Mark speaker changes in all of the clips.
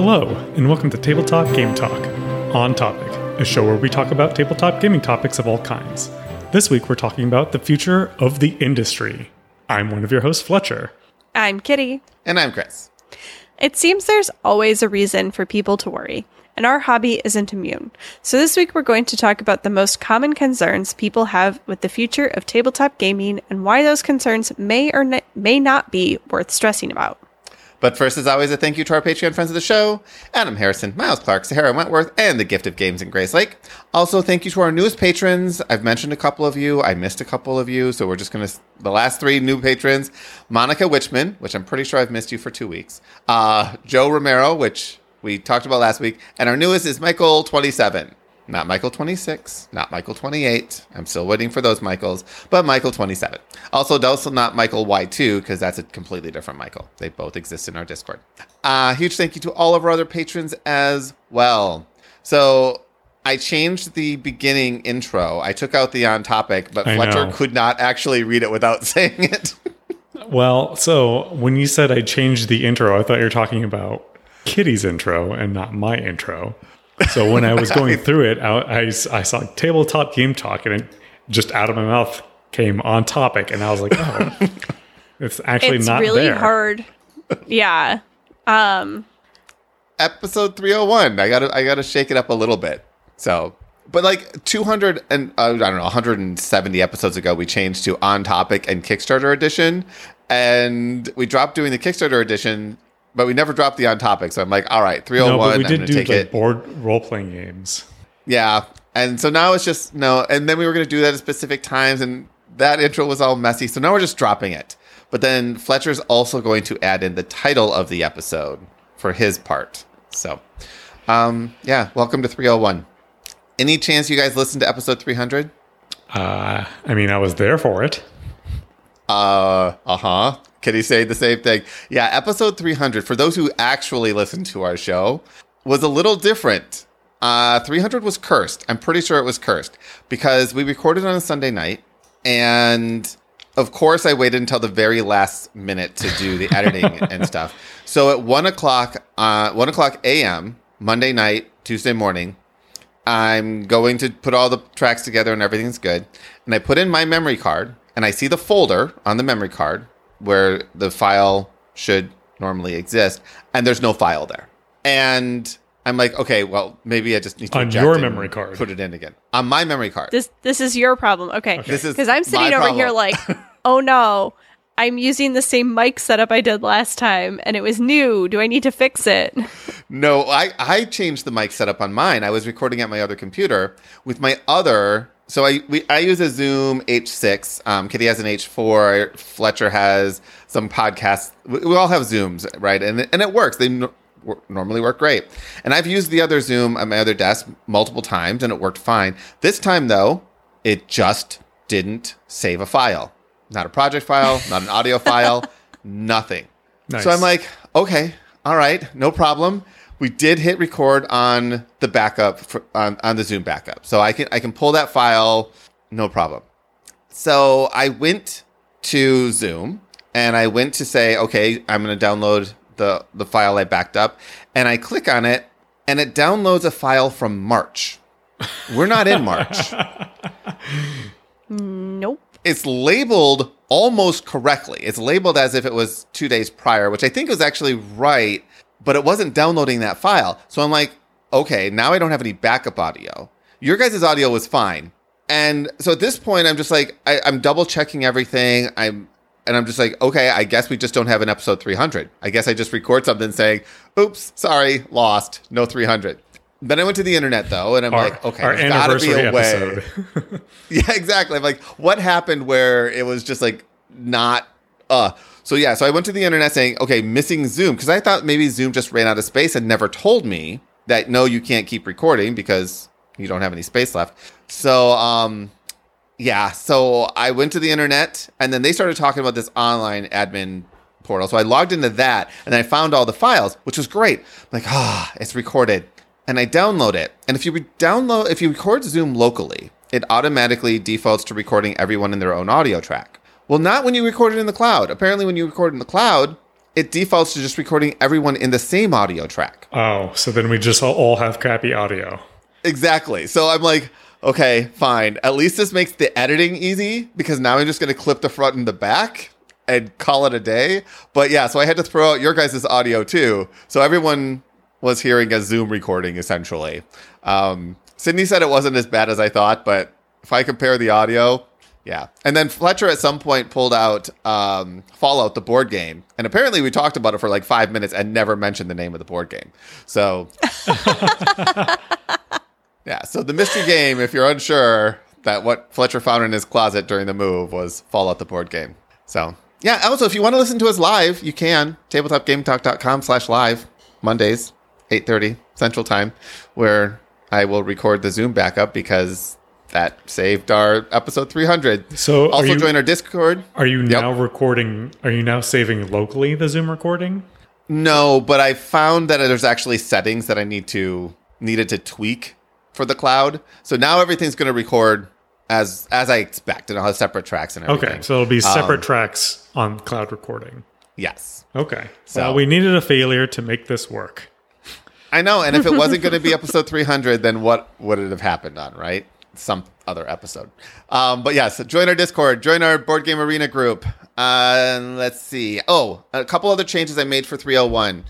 Speaker 1: Hello, and welcome to Tabletop Game Talk On Topic, a show where we talk about tabletop gaming topics of all kinds. This week we're talking about the future of the industry. I'm one of your hosts, Fletcher.
Speaker 2: I'm Kitty.
Speaker 3: And I'm Chris.
Speaker 2: It seems there's always a reason for people to worry, and our hobby isn't immune. So this week we're going to talk about the most common concerns people have with the future of tabletop gaming and why those concerns may or n- may not be worth stressing about.
Speaker 3: But first, as always, a thank you to our Patreon friends of the show Adam Harrison, Miles Clark, Sahara Wentworth, and the Gift of Games in Grace Lake. Also, thank you to our newest patrons. I've mentioned a couple of you, I missed a couple of you, so we're just going to, the last three new patrons Monica Wichman, which I'm pretty sure I've missed you for two weeks, uh, Joe Romero, which we talked about last week, and our newest is Michael27. Not Michael 26, not Michael 28. I'm still waiting for those Michaels, but Michael 27. Also, also not Michael Y2, because that's a completely different Michael. They both exist in our Discord. Uh, huge thank you to all of our other patrons as well. So, I changed the beginning intro. I took out the on topic, but
Speaker 1: I
Speaker 3: Fletcher
Speaker 1: know.
Speaker 3: could not actually read it without saying it.
Speaker 1: Well, so when you said I changed the intro, I thought you were talking about Kitty's intro and not my intro. So when I was going through it, I, I, I saw tabletop game talk and it just out of my mouth came on topic. And I was like, oh, it's actually
Speaker 2: it's
Speaker 1: not
Speaker 2: really
Speaker 1: there.
Speaker 2: hard. yeah. Um
Speaker 3: episode 301 i gotta i gotta shake it up a little bit so but like 200 and uh, i don't know 170 episodes ago we changed to on topic and kickstarter edition and we dropped doing the kickstarter edition but we never dropped the on topic. So i'm like all right 301
Speaker 1: No, but we did do
Speaker 3: take
Speaker 1: like
Speaker 3: it.
Speaker 1: board role playing games.
Speaker 3: yeah and so now it's just no and then we were gonna do that at specific times and that intro was all messy so now we're just dropping it. But then fletcher's also going to add in the title of the episode for his part. So um yeah welcome to 301 any chance you guys listened to episode 300
Speaker 1: Uh, I mean, I was there for it.
Speaker 3: uh uh-huh can he say the same thing? Yeah episode 300 for those who actually listened to our show was a little different. Uh 300 was cursed. I'm pretty sure it was cursed because we recorded on a sunday night and of course i waited until the very last minute to do the editing and stuff. So at 1 o'clock uh 1 o'clock am monday night tuesday morning I'm going to put all the tracks together and everything's good. And I put in my memory card and I see the folder on the memory card where the file should normally exist. And there's no file there. And I'm like, okay, well, maybe I just need to
Speaker 1: On your
Speaker 3: and
Speaker 1: memory card.
Speaker 3: Put it in again. On my memory card.
Speaker 2: this this is your problem. Okay.
Speaker 3: This is
Speaker 2: Cuz I'm sitting
Speaker 3: my
Speaker 2: over here like, "Oh no, I'm using the same mic setup I did last time and it was new. Do I need to fix it?"
Speaker 3: No, I, I changed the mic setup on mine. I was recording at my other computer with my other. So I we, I use a Zoom H6. Um, Kitty has an H4. Fletcher has some podcasts. We, we all have Zooms, right? And it- and it works. They no, normally work great. And I've used the other Zoom at my other desk multiple times, and it worked fine. This time though, it just didn't save a file. Not a project file. Not an audio file. Nothing.
Speaker 1: Nice.
Speaker 3: So I'm like, okay, all right, no problem. We did hit record on the backup for, on, on the Zoom backup, so I can I can pull that file, no problem. So I went to Zoom and I went to say, okay, I'm going to download the the file I backed up, and I click on it, and it downloads a file from March. We're not in March.
Speaker 2: nope.
Speaker 3: it's labeled almost correctly. It's labeled as if it was two days prior, which I think was actually right, but it wasn't downloading that file. So I'm like, okay, now I don't have any backup audio. Your guys' audio was fine. And so at this point, I'm just like, I, I'm double checking everything. I'm, and I'm just like, okay, I guess we just don't have an episode 300. I guess I just record something saying, oops, sorry, lost, no 300. Then I went to the internet though, and I'm
Speaker 1: Our,
Speaker 3: like, okay,
Speaker 1: our
Speaker 3: there's gotta be a way.
Speaker 1: episode.
Speaker 3: Yeah, exactly. I'm like, what happened where it was just like not uh so yeah, so I went to the internet saying, okay, missing Zoom, because I thought maybe Zoom just ran out of space and never told me that no, you can't keep recording because you don't have any space left. So um yeah, so I went to the internet and then they started talking about this online admin portal. So I logged into that and I found all the files, which was great. I'm like, ah, it's recorded. And I download it. And if you download, if you record Zoom locally, it automatically defaults to recording everyone in their own audio track. Well, not when you record it in the cloud. Apparently, when you record in the cloud, it defaults to just recording everyone in the same audio track.
Speaker 1: Oh, so then we just all- have crappy audio.
Speaker 3: Exactly. So I'm like, okay, fine. At least this makes the editing easy because now I'm just going to clip the front and the back and call it a day. But yeah, so I had to throw out your guys' audio too. So everyone was hearing a Zoom recording essentially. Um, Sydney said it wasn't as bad as I thought, but if I compare the audio, yeah. And then Fletcher at some point pulled out um, Fallout, the board game. And apparently we talked about it for like five minutes and never mentioned the name of the board game. So yeah, so the mystery game, if you're unsure that what Fletcher found in his closet during the move was Fallout the board game. So yeah, also if you want to listen to us live, you can. Tabletopgametalk.com slash live, Mondays, 8.30 Central Time, where I will record the Zoom backup because that saved our episode 300.
Speaker 1: So
Speaker 3: also
Speaker 1: you-
Speaker 3: join our Discord.
Speaker 1: Are you
Speaker 3: Yep.
Speaker 1: now recording? Are you now saving locally the Zoom recording?
Speaker 3: No, but I found that there's actually settings that I need to needed to tweak for the cloud. So now everything's going to record as as I expect, and I'll have separate tracks and everything.
Speaker 1: Okay, so it'll be separate
Speaker 3: Um,
Speaker 1: tracks on cloud recording.
Speaker 3: yes,
Speaker 1: Okay.
Speaker 3: So-
Speaker 1: well, we needed a failure to make this work.
Speaker 3: I know. And if it wasn't going to be episode 300, then what would it have happened on? Right, some other episode. Um, but yes, join our Discord, join our board game arena group. Uh, let's see. Oh, a couple other changes I made for 301.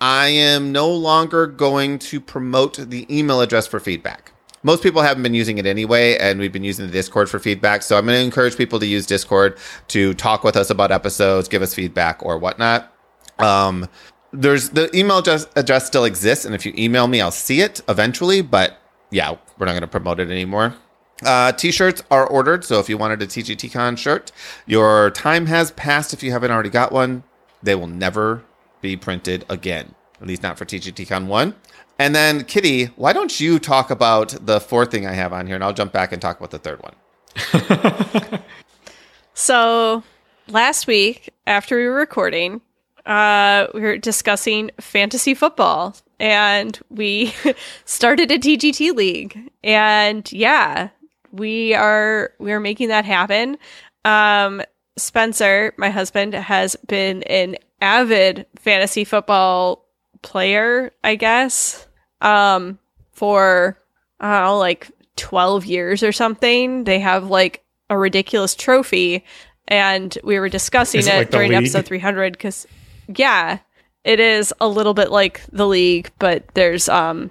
Speaker 3: I am no longer going to promote the email address for feedback. Most people haven't been using it anyway, and we've been using the Discord for feedback. So I'm going to encourage people to use Discord to talk with us about episodes, give us feedback, or whatnot. Um, there's the email address, address still exists, and if you email me, I'll see it eventually. But yeah, we're not going to promote it anymore. Uh, t-shirts are ordered, so if you wanted a TGTCon shirt, your time has passed. If you haven't already got one, they will never be printed again. At least not for TGTCon one. And then Kitty, why don't you talk about the fourth thing I have on here, and I'll jump back and talk about the third one.
Speaker 2: So last week, after we were recording, uh, we were discussing fantasy football, and we started a TGT league. And yeah, we are we are making that happen. Um, Spencer, my husband, has been an avid fantasy football player, I guess, um, for I don't know, like 12 years or something. They have like a ridiculous trophy. And we were discussing
Speaker 1: Is it
Speaker 2: it,
Speaker 1: like
Speaker 2: during
Speaker 1: league?
Speaker 2: episode 300 because, yeah, it is a little bit like the league, but there's, um,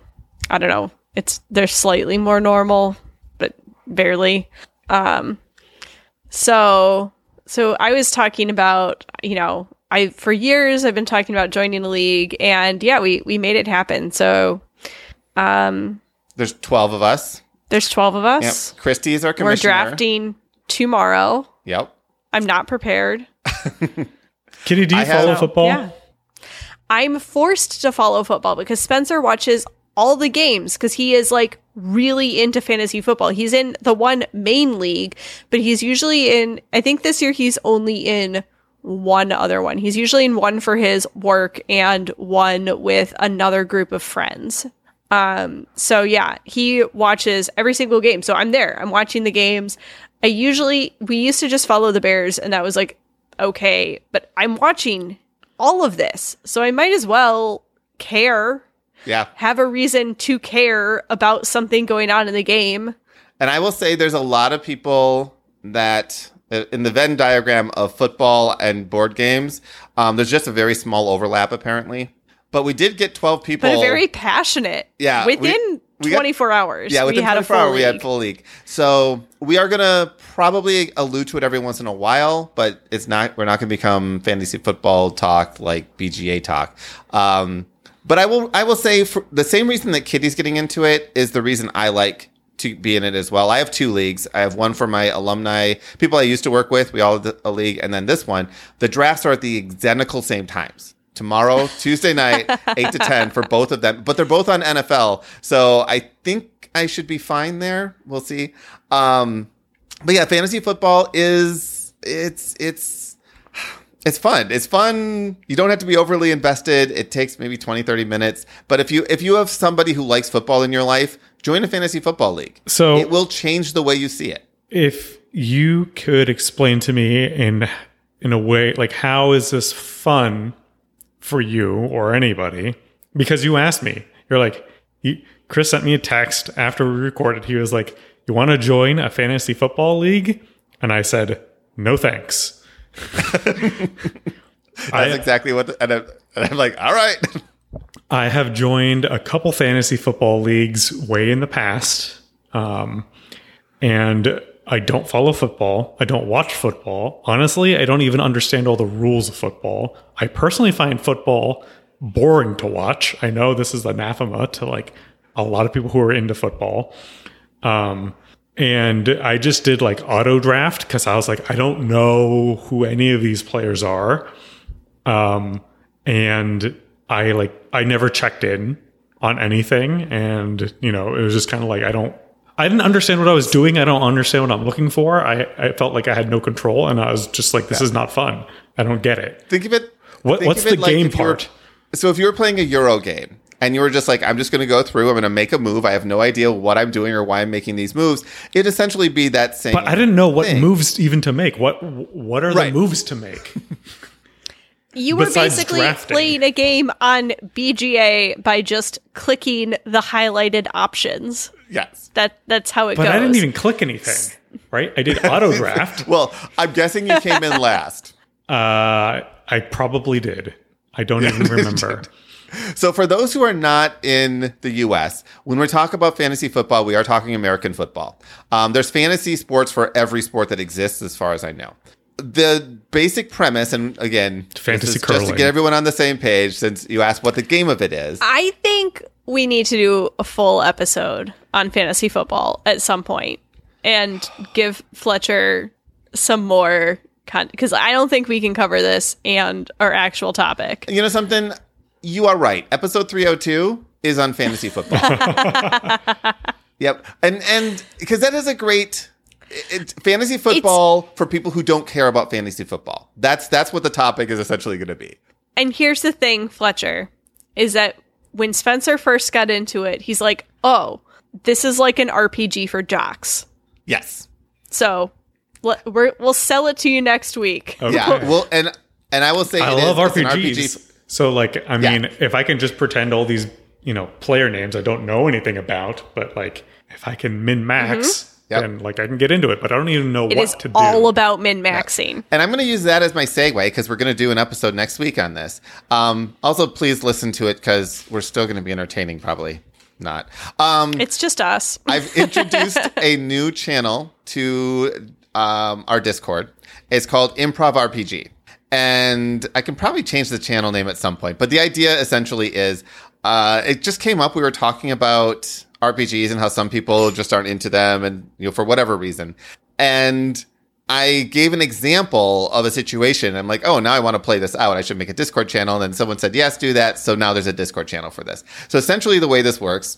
Speaker 2: I don't know, it's, they're slightly more normal, but barely. Um, so, so I was talking about, you know, I, for years I've been talking about joining a league and yeah, we, we made it happen. So, um,
Speaker 3: There's 12 of us.
Speaker 2: there's 12 of
Speaker 3: Yep.
Speaker 2: us.
Speaker 3: Christy is our commissioner.
Speaker 2: We're drafting tomorrow.
Speaker 3: Yep.
Speaker 2: I'm not prepared.
Speaker 1: Kitty, do you
Speaker 3: I
Speaker 1: follow
Speaker 3: So,
Speaker 1: football?
Speaker 2: Yeah. I'm forced to follow football because Spencer watches all the games because he is like really into fantasy football. He's in the one main league, but he's usually in, I think this year he's only in one other one. He's usually in one for his work and one with another group of friends. Um, so yeah, he watches every single game. So I'm there. I'm watching the games. I usually we used to just follow the Bears and that was like okay, but I'm watching all of this. So I might as well care,
Speaker 3: Yeah.
Speaker 2: have a reason to care about something going on in the game.
Speaker 3: And I will say there's a lot of people that uh, in the Venn diagram of football and board games, um, there's just a very small overlap apparently. But we did get 12 people.
Speaker 2: But very passionate.
Speaker 3: Yeah,
Speaker 2: Within
Speaker 3: we got-
Speaker 2: 24 hours.
Speaker 3: yeah,
Speaker 2: we
Speaker 3: within
Speaker 2: had a
Speaker 3: 24
Speaker 2: full
Speaker 3: we had full league. So we are gonna probably allude to it every once in a while, but it's not. We're not gonna become fantasy football talk like BGA talk. Um, but I will. I will say for the same reason that Kitty's getting into it is the reason I like to be in it as well. I have two leagues. I have one for my alumni, people I used to work with. We all have a league, and then this one. The drafts are at the identical same times. Tomorrow, Tuesday night, eight to ten for both of them. But they're both on NFL, so I think I should be fine there. We'll see. Um, but yeah, fantasy football is it's it's it's fun. It's fun. You don't have to be overly invested. It takes maybe 20, 30 minutes. But if you if you have somebody who likes football in your life, join a fantasy football league.
Speaker 1: So
Speaker 3: It will change the way you see it.
Speaker 1: if you could explain to me in in a way like how is this fun for you or anybody because you asked me. You're like, Chris sent me a text after we recorded. He was like, "You want to join a fantasy football league?" And I said, "No, thanks."
Speaker 3: That's
Speaker 1: I,
Speaker 3: exactly what. And I'm, and I'm like, all right.
Speaker 1: I have joined a couple fantasy football leagues way in the past. Um, and I don't follow football. I don't watch football. Honestly, I don't even understand all the rules of football. I personally find football boring to watch. I know this is anathema to like a lot of people who are into football. Um, and I just did like auto draft because I was like, I don't know who any of these players are. Um, and I like, I never checked in on anything. And, you know, it was just kind of like, I don't, I didn't understand what I was doing. I don't understand what I'm looking for. I, I felt like I had no control and I was just like, this is not fun. I don't get it.
Speaker 3: Think of it.
Speaker 1: What,
Speaker 3: think
Speaker 1: what's
Speaker 3: of it
Speaker 1: the
Speaker 3: like
Speaker 1: game
Speaker 3: if you were-
Speaker 1: part?
Speaker 3: So if you were playing a Euro game and you were just like, I'm just going to go through, I'm going to make a move. I have no idea what I'm doing or why I'm making these moves. It'd essentially be that same.
Speaker 1: But I didn't know what
Speaker 3: thing.
Speaker 1: moves even to make. What what are
Speaker 3: Right.
Speaker 1: the moves to make?
Speaker 2: You were basically
Speaker 1: drafting.
Speaker 2: playing a game on BGA by just clicking the highlighted options.
Speaker 3: Yes.
Speaker 2: That that's how it
Speaker 1: But
Speaker 2: goes.
Speaker 1: But I didn't even click anything. Right? I did auto draft.
Speaker 3: Well, I'm guessing you came in last.
Speaker 1: Uh, I probably did. I don't even remember.
Speaker 3: So for those who are not in the U.S., when we talk about fantasy football, we are talking American football. Um, there's fantasy sports for every sport that exists, as far as I know. The basic premise, and again,
Speaker 1: Fantasy
Speaker 3: is just to get everyone on the same page, since you asked what the game of it is.
Speaker 2: I think we need to do a full episode on fantasy football at some point and give Fletcher some more content because I don't think we can cover this and our actual topic.
Speaker 3: You know something? You are right. Episode 302 is on fantasy football. yep. And and because that is a great it, fantasy football for people who don't care about fantasy football. That's that's what the topic is essentially going to be.
Speaker 2: And here's the thing, Fletcher, is that when Spencer first got into it, he's like, "Oh, this is like an RPG for jocks."
Speaker 3: Yes.
Speaker 2: So we're, we'll sell it to you next week.
Speaker 3: Yeah. Well, and and I will say
Speaker 1: I
Speaker 3: it
Speaker 1: love
Speaker 3: is- it's an
Speaker 1: RPGs.
Speaker 3: RPG
Speaker 1: So, like, I
Speaker 3: Yeah.
Speaker 1: mean, if I can just pretend all these, you know, player names I don't know anything about, but like, if I can min max, mm-hmm.
Speaker 3: Yep.
Speaker 1: then like I can get into it. But I don't even know
Speaker 2: It
Speaker 1: what
Speaker 2: is
Speaker 1: to do.
Speaker 2: all about min maxing.
Speaker 3: And I'm going to use that as my segue because we're going to do an episode next week on this. Um, also, please listen to it because we're still going to be entertaining, probably not. Um,
Speaker 2: It's just us.
Speaker 3: I've introduced a new channel to um, our Discord. It's called Improv RPG. And I can probably change the channel name at some point. But the idea essentially is uh, it just came up. We were talking about RPGs and how some people just aren't into them and, you know, for whatever reason. And I gave an example of a situation. I'm like, oh, now I want to play this out. I should make a Discord channel. And then someone said, yes, do that. So now there's a Discord channel for this. So essentially, the way this works,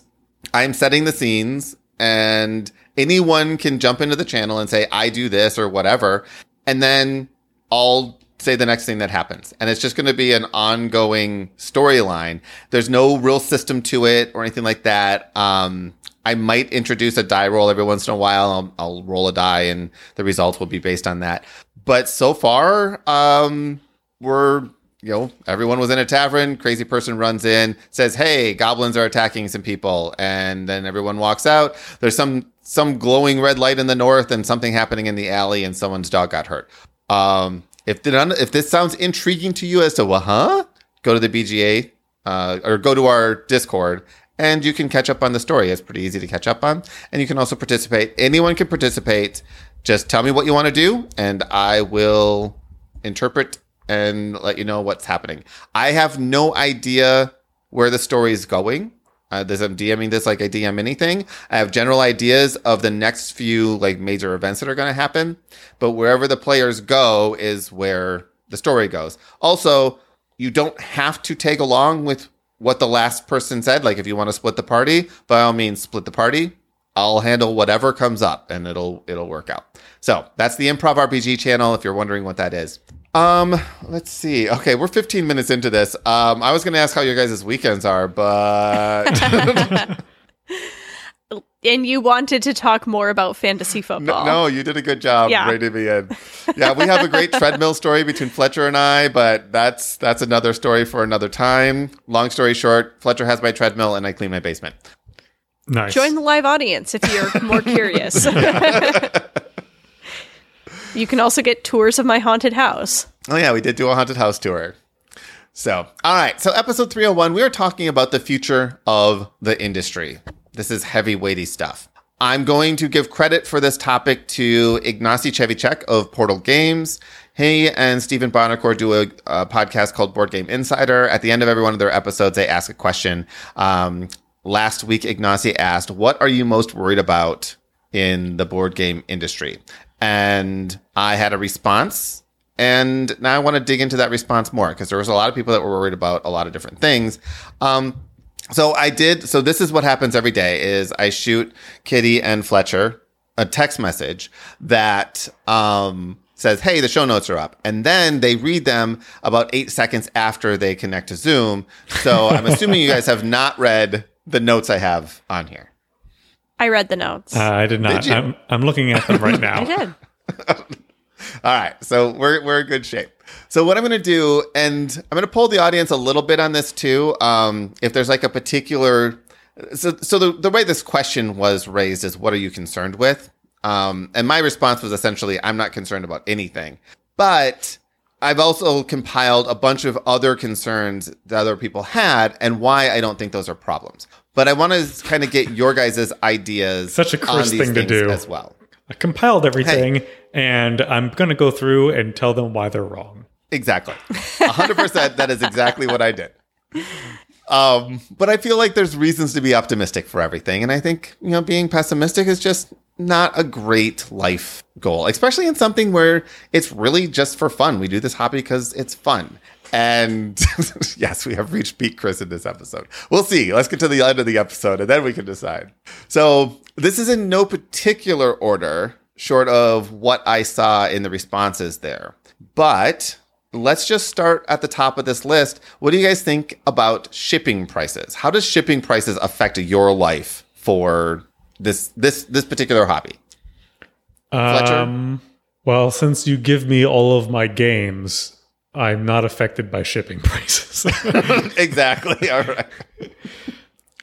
Speaker 3: I'm setting the scenes, and anyone can jump into the channel and say, I do this or whatever. And then I'll say the next thing that happens. And it's just going to be an ongoing storyline. There's no real system to it or anything like that. Um, I might introduce a die roll every once in a while. I'll, I'll roll a die and the results will be based on that. But so far, um, we're, you know, everyone was in a tavern. Crazy person runs in, says, Hey, goblins are attacking some people. And then everyone walks out. There's some, some glowing red light in the north and something happening in the alley and someone's dog got hurt. Um, if, the, if this sounds intriguing to you as to, well, huh? Go to the BGA, uh, or go to our Discord and you can catch up on the story. It's pretty easy to catch up on. And you can also participate. Anyone can participate. Just tell me what you want to do, and I will interpret and let you know what's happening. I have no idea where the story is going. Uh, this, I'm DMing this like I DM anything. I have general ideas of the next few like major events that are going to happen, but wherever the players go is where the story goes. Also, you don't have to take along with what the last person said. Like if you want to split the party, by all means, split the party. I'll handle whatever comes up and it'll it'll work out. So that's the improv RPG channel if you're wondering what that is. Um, let's see. Okay, we're 15 minutes into this. Um, I was gonna ask how your guys' weekends are, but
Speaker 2: and you wanted to talk more about fantasy
Speaker 3: No,
Speaker 2: football.
Speaker 3: no, you did a good job
Speaker 2: Yeah.
Speaker 3: reining me in. Yeah, we have a great treadmill story between Fletcher and I, but that's that's another story for another time. Long story short, Fletcher has my treadmill and I clean my basement.
Speaker 1: Nice.
Speaker 2: Join the live audience if you're more curious. You can also get tours of my haunted house.
Speaker 3: Oh yeah, we did do a haunted house tour. So, all right. So, episode 301, we are talking about the future of the industry. This is heavy, weighty stuff. I'm going to give credit for this topic to Ignacy Trzewiczek of Portal Games. He and Stephen Buonocore do a, a podcast called Board Game Insider. At the end of every one of their episodes, they ask a question. Um, last week, Ignacy asked, What are you most worried about in the board game industry? And I had a response and now I want to dig into that response more because there was a lot of people that were worried about a lot of different things. Um, so I did. So this is what happens every day: is I shoot Kitty and Fletcher a text message that um, says, "Hey, the show notes are up," and then they read them about eight seconds after they connect to Zoom. So I'm assuming you guys have not read the notes I have on here.
Speaker 2: I read the notes.
Speaker 1: Uh, I did not.
Speaker 3: Did?
Speaker 1: I'm, I'm looking at them right now.
Speaker 2: I did.
Speaker 3: All right, so we're we're in good shape. So what I'm going to do, and I'm going to pull the audience a little bit on this too. Um, if there's like a particular, so so the the way this question was raised is, what are you concerned with? Um, and my response was essentially, I'm not concerned about anything, but I've also compiled a bunch of other concerns that other people had, and why I don't think those are problems. But I want to kind of get your guys' ideas.
Speaker 1: Such a Chris thing to do.
Speaker 3: as well.
Speaker 1: I compiled everything, and I'm going to go through and tell them why they're wrong.
Speaker 3: Exactly. 100% that is exactly what I did. Um, but I feel like there's reasons to be optimistic for everything. And I think, you know, being pessimistic is just not a great life goal, especially in something where it's really just for fun. We do this hobby because it's fun. And yes, we have reached peak Chris in this episode. We'll see. Let's get to the end of the episode and then we can decide. So this is in no particular order, short of what I saw in the responses there. But let's just start at the top of this list. What do you guys think about shipping prices? How does shipping prices affect your life for this this this particular hobby? Fletcher?
Speaker 1: Um, well, since you give me all of my games, I'm not affected by shipping prices.
Speaker 3: exactly. All right.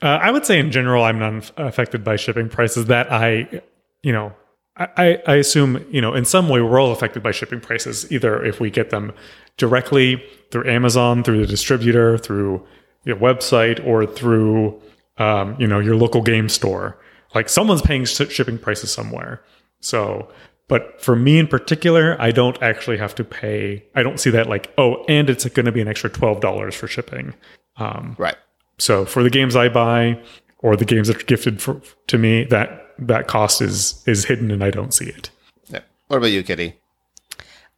Speaker 1: Uh, I would say in general, I'm not affected by shipping prices. That I, you know, I, I assume you know in some way we're all affected by shipping prices. Either if we get them directly through Amazon, through the distributor, through your website, or through um, you know your local game store. Like someone's paying shipping prices somewhere. So, but for me in particular, I don't actually have to pay. I don't see that like oh, and it's going to be an extra twelve dollars for shipping.
Speaker 3: Right.
Speaker 1: So for the games I buy or the games that are gifted for, to me, that that cost is is hidden and I don't see it.
Speaker 3: Yeah. What about you, Kitty?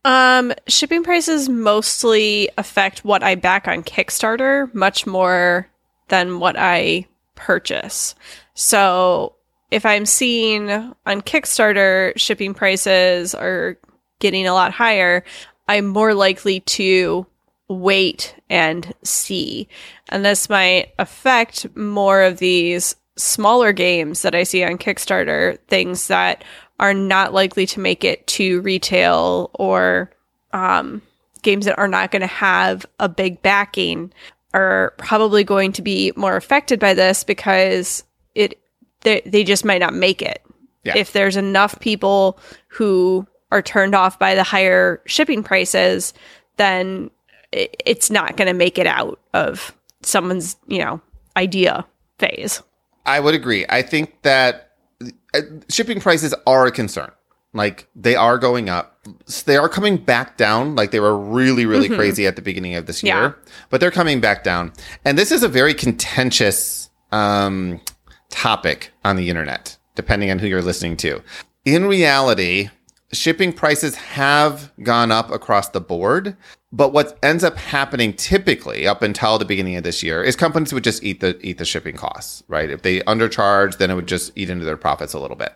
Speaker 2: Um, shipping prices mostly affect what I back on Kickstarter much more than what I purchase. So if I'm seeing on Kickstarter shipping prices are getting a lot higher, I'm more likely to wait and see. And this might affect more of these smaller games that I see on Kickstarter, things that are not likely to make it to retail or um, games that are not going to have a big backing are probably going to be more affected by this because it they, they just might not make it.
Speaker 3: Yeah.
Speaker 2: If there's enough people who are turned off by the higher shipping prices, then it, it's not going to make it out of someone's, you know, idea phase.
Speaker 3: I would agree. I think that uh, shipping prices are a concern. Like they are going up. They are coming back down. Like they were really, really crazy at the beginning of this year,
Speaker 2: Yeah.
Speaker 3: but they're coming back down. And this is a very contentious um, topic on the internet, depending on who you're listening to. In reality, shipping prices have gone up across the board. But what ends up happening typically up until the beginning of this year is companies would just eat the eat the shipping costs, right? If they undercharge, then it would just eat into their profits a little bit.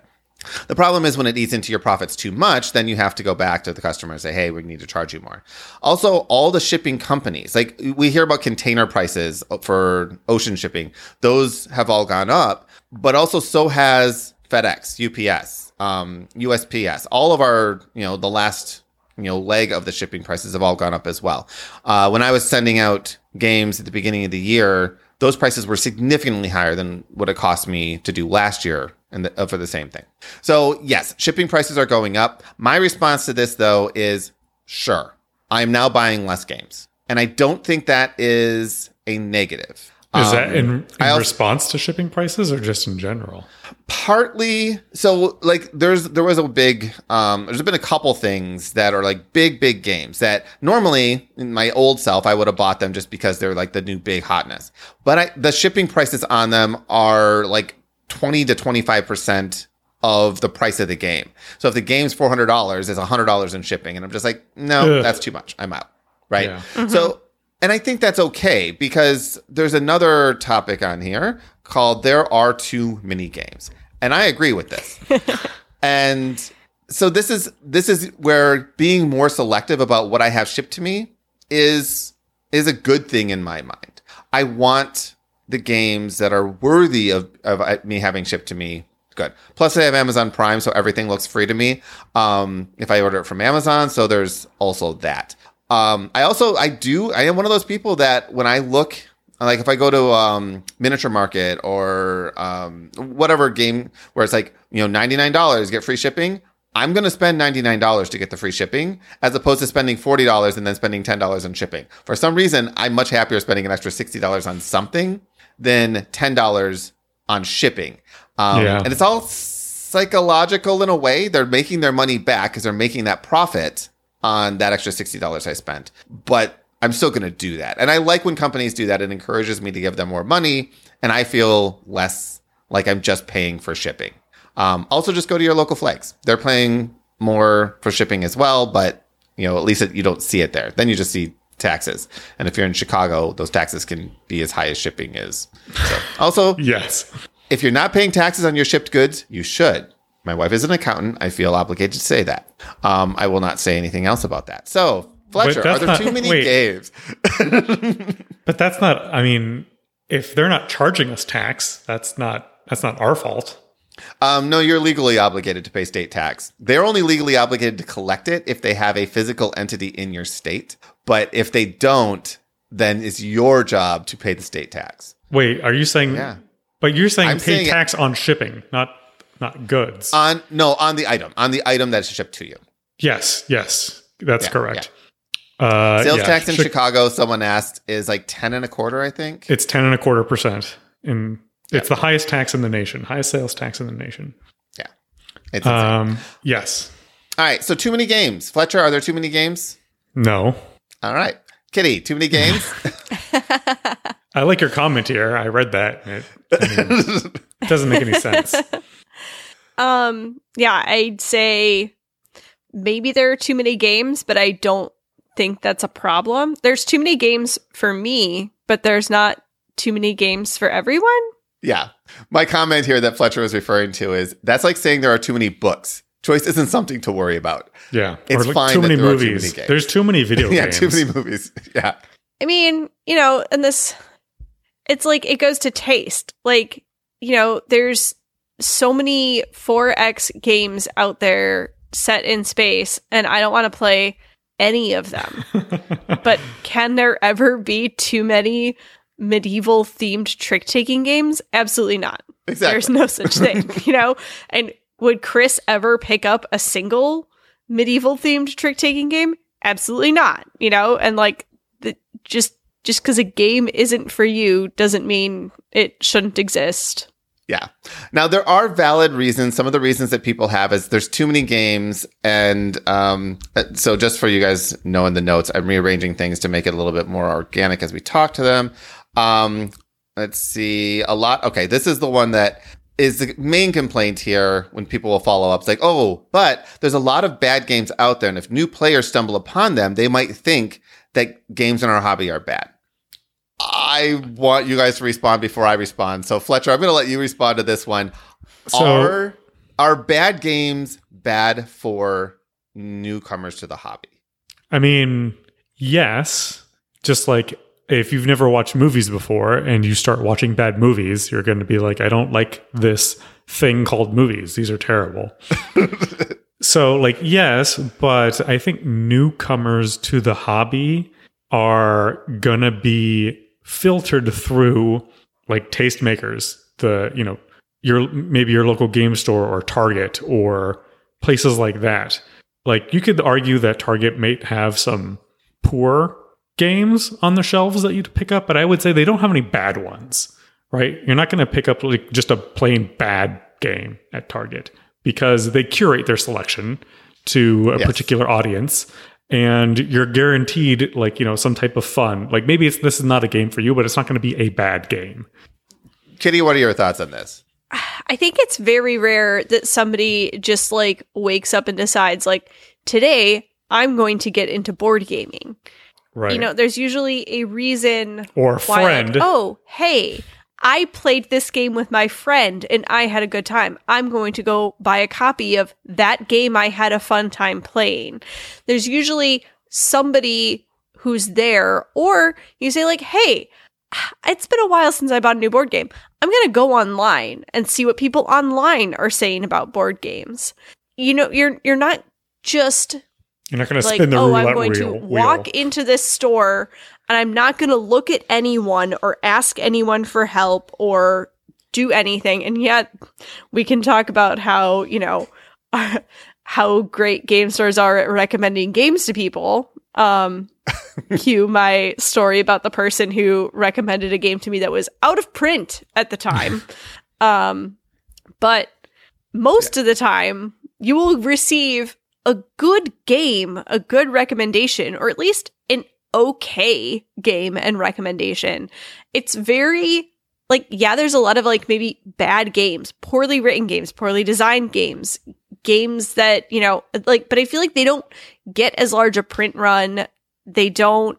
Speaker 3: The problem is when it eats into your profits too much, then you have to go back to the customer and say, hey, we need to charge you more. Also, all the shipping companies, like we hear about container prices for ocean shipping, those have all gone up, but also so has FedEx, UPS, um, USPS. All of our, you know, the last you know leg of the shipping prices have all gone up as well. Uh, when I was sending out games at the beginning of the year, those prices were significantly higher than what it cost me to do last year and the, uh, for the same thing. So yes, shipping prices are going up. My response to this though is sure. I am now buying less games, and I don't think that is a negative.
Speaker 1: Is that
Speaker 3: Um,
Speaker 1: in, in
Speaker 3: also-
Speaker 1: response to shipping prices or just in general?
Speaker 3: partly so like there's there was a big um there's been a couple things that are like big big games that normally in my old self I would have bought them just because they're like the new big hotness. But I the shipping prices on them are like 20 to 25% of the price of the game. So if the game's $400 it's $100 in shipping. And I'm just like no
Speaker 1: Ugh.
Speaker 3: that's too much. I'm out. Right?
Speaker 1: Yeah.
Speaker 3: so and I think that's okay because there's another topic on here called There Are Too Many Games. And I agree with this. and so this is this is where being more selective about what I have shipped to me is is a good thing in my mind. I want the games that are worthy of, of uh, me having shipped to me good. Plus, I have Amazon Prime, so everything looks free to me um, if I order it from Amazon. So there's also that. Um, I also I do I am one of those people that when I look like if I go to um, miniature market or um, whatever game where it's like you know ninety nine dollars get free shipping. I'm going to spend $99 to get the free shipping as opposed to spending $40 and then spending $10 on shipping. For some reason, I'm much happier spending an extra $60 on something than $10 on shipping. Um,
Speaker 1: Yeah.
Speaker 3: And it's all psychological in a way. They're making their money back because they're making that profit on that extra $60 I spent. But I'm still going to do that. And I like when companies do that. It encourages me to give them more money and I feel less like I'm just paying for shipping. Um, also, just go to your local flags. They're paying more for shipping as well, but you know, at least it, you don't see it there. Then you just see taxes. And if you're in Chicago, those taxes can be as high as shipping is. So, also,
Speaker 1: Yes.
Speaker 3: if you're not paying taxes on your shipped goods, you should. My wife is an accountant. I feel obligated to say that. Um, I will not say anything else about that. So, Fletcher, are there
Speaker 1: not-
Speaker 3: too many
Speaker 1: wait.
Speaker 3: games?
Speaker 1: But that's not I mean, if they're not charging us tax, that's not that's not our fault.
Speaker 3: Um, no, you're legally obligated to pay state tax. They're only legally obligated to collect it if they have a physical entity in your state. But if they don't, then it's your job to pay the state tax.
Speaker 1: Wait, are you saying
Speaker 3: Yeah.
Speaker 1: But you're saying
Speaker 3: I'm
Speaker 1: pay
Speaker 3: saying-
Speaker 1: tax on shipping, not not goods.
Speaker 3: On no, on the item, on the item that's shipped to you.
Speaker 1: yes, yes. That's
Speaker 3: Yeah,
Speaker 1: correct. Uh
Speaker 3: Sales
Speaker 1: yeah.
Speaker 3: tax in
Speaker 1: Chi-
Speaker 3: Chicago, someone asked, is like ten and a quarter, I think.
Speaker 1: It's ten and a quarter percent. In it's the highest tax in the nation, highest sales tax in the nation.
Speaker 3: Yeah, it's insane.
Speaker 1: Um, yes.
Speaker 3: All right, so too many games. Fletcher, are there too many games?
Speaker 1: No.
Speaker 3: All right, Kitty, too many games.
Speaker 1: I like your comment here. I read that. It, I mean, it doesn't make any sense.
Speaker 2: Um, yeah, I'd say maybe there are too many games, but I don't think that's a problem. There's too many games for me, but there's not too many games for everyone.
Speaker 3: yeah, my comment here that Fletcher was referring to is that's like saying there are too many books. Choice isn't something to worry about.
Speaker 1: Yeah.
Speaker 3: It's
Speaker 1: or like
Speaker 3: fine
Speaker 1: too
Speaker 3: that
Speaker 1: many
Speaker 3: there are too
Speaker 1: movies.
Speaker 3: many games.
Speaker 1: There's too many video
Speaker 3: yeah,
Speaker 1: games.
Speaker 3: too many movies. Yeah,
Speaker 2: I mean, you know, and this, it's like it goes to taste. Like, you know, there's so many 4X games out there set in space, and I don't want to play any of them. but can there ever be too many medieval themed trick taking games? Absolutely not.
Speaker 3: exactly.
Speaker 2: There's no such thing, you know? And would Chris ever pick up a single medieval themed trick taking game? Absolutely not, you know? And like the just just cuz a game isn't for you doesn't mean it shouldn't exist.
Speaker 3: Yeah. Now there are valid reasons. Some of the reasons that people have is there's too many games, and um, uh, so just for you guys knowing the notes, I'm rearranging things to make it a little bit more organic as we talk to them. Um, let's see, a lot. Okay, this is the one that is the main complaint here when people will follow up. It's like, oh, but there's a lot of bad games out there, and if new players stumble upon them, they might think that games in our hobby are bad. I want you guys to respond before I respond. So Fletcher, I'm going to let you respond to this one.
Speaker 1: So-
Speaker 3: are are bad games bad for newcomers to the hobby?
Speaker 1: I mean, yes. Just like if you've never watched movies before and you start watching bad movies, you're going to be like, I don't like this thing called movies. These are terrible. so, like, yes, but I think newcomers to the hobby are going to be filtered through like tastemakers, the, you know, your maybe your local game store or Target or places like that. Like, you could argue that Target may have some poor games on the shelves that you'd pick up, but I would say they don't have any bad ones, right? You're not going to pick up like just a plain bad game at Target because they curate their selection to a
Speaker 3: Yes.
Speaker 1: particular audience and you're guaranteed like, you know, some type of fun. Like maybe it's this is not a game for you, but it's not going to be a bad game.
Speaker 3: Kitty, what are your thoughts on this?
Speaker 2: I think it's very rare that somebody just like wakes up and decides like today I'm going to get into board gaming.
Speaker 1: Right.
Speaker 2: You know, there's usually a reason
Speaker 1: or a
Speaker 2: why, like,
Speaker 1: friend.
Speaker 2: oh, hey, I played this game with my friend and I had a good time. I'm going to go buy a copy of that game I had a fun time playing. There's usually somebody who's there, or you say, like, hey, it's been a while since I bought a new board game. I'm going to go online and see what people online are saying about board games. You know, you're you're not just
Speaker 1: You're not going to spin the
Speaker 2: oh,
Speaker 1: roulette
Speaker 2: I'm going
Speaker 1: wheel.
Speaker 2: to walk
Speaker 1: wheel.
Speaker 2: into this store and I'm not going to look at anyone or ask anyone for help or do anything. And yet, we can talk about how, you know, how great game stores are at recommending games to people. Um, cue my story about the person who recommended a game to me that was out of print at the time. um, but most of the time, you will receive a good game, a good recommendation, or at least okay game and recommendation. It's very like, yeah, there's a lot of like maybe bad games, poorly written games, poorly designed games, games that, you know, like, but I feel like they don't get as large a print run. They don't,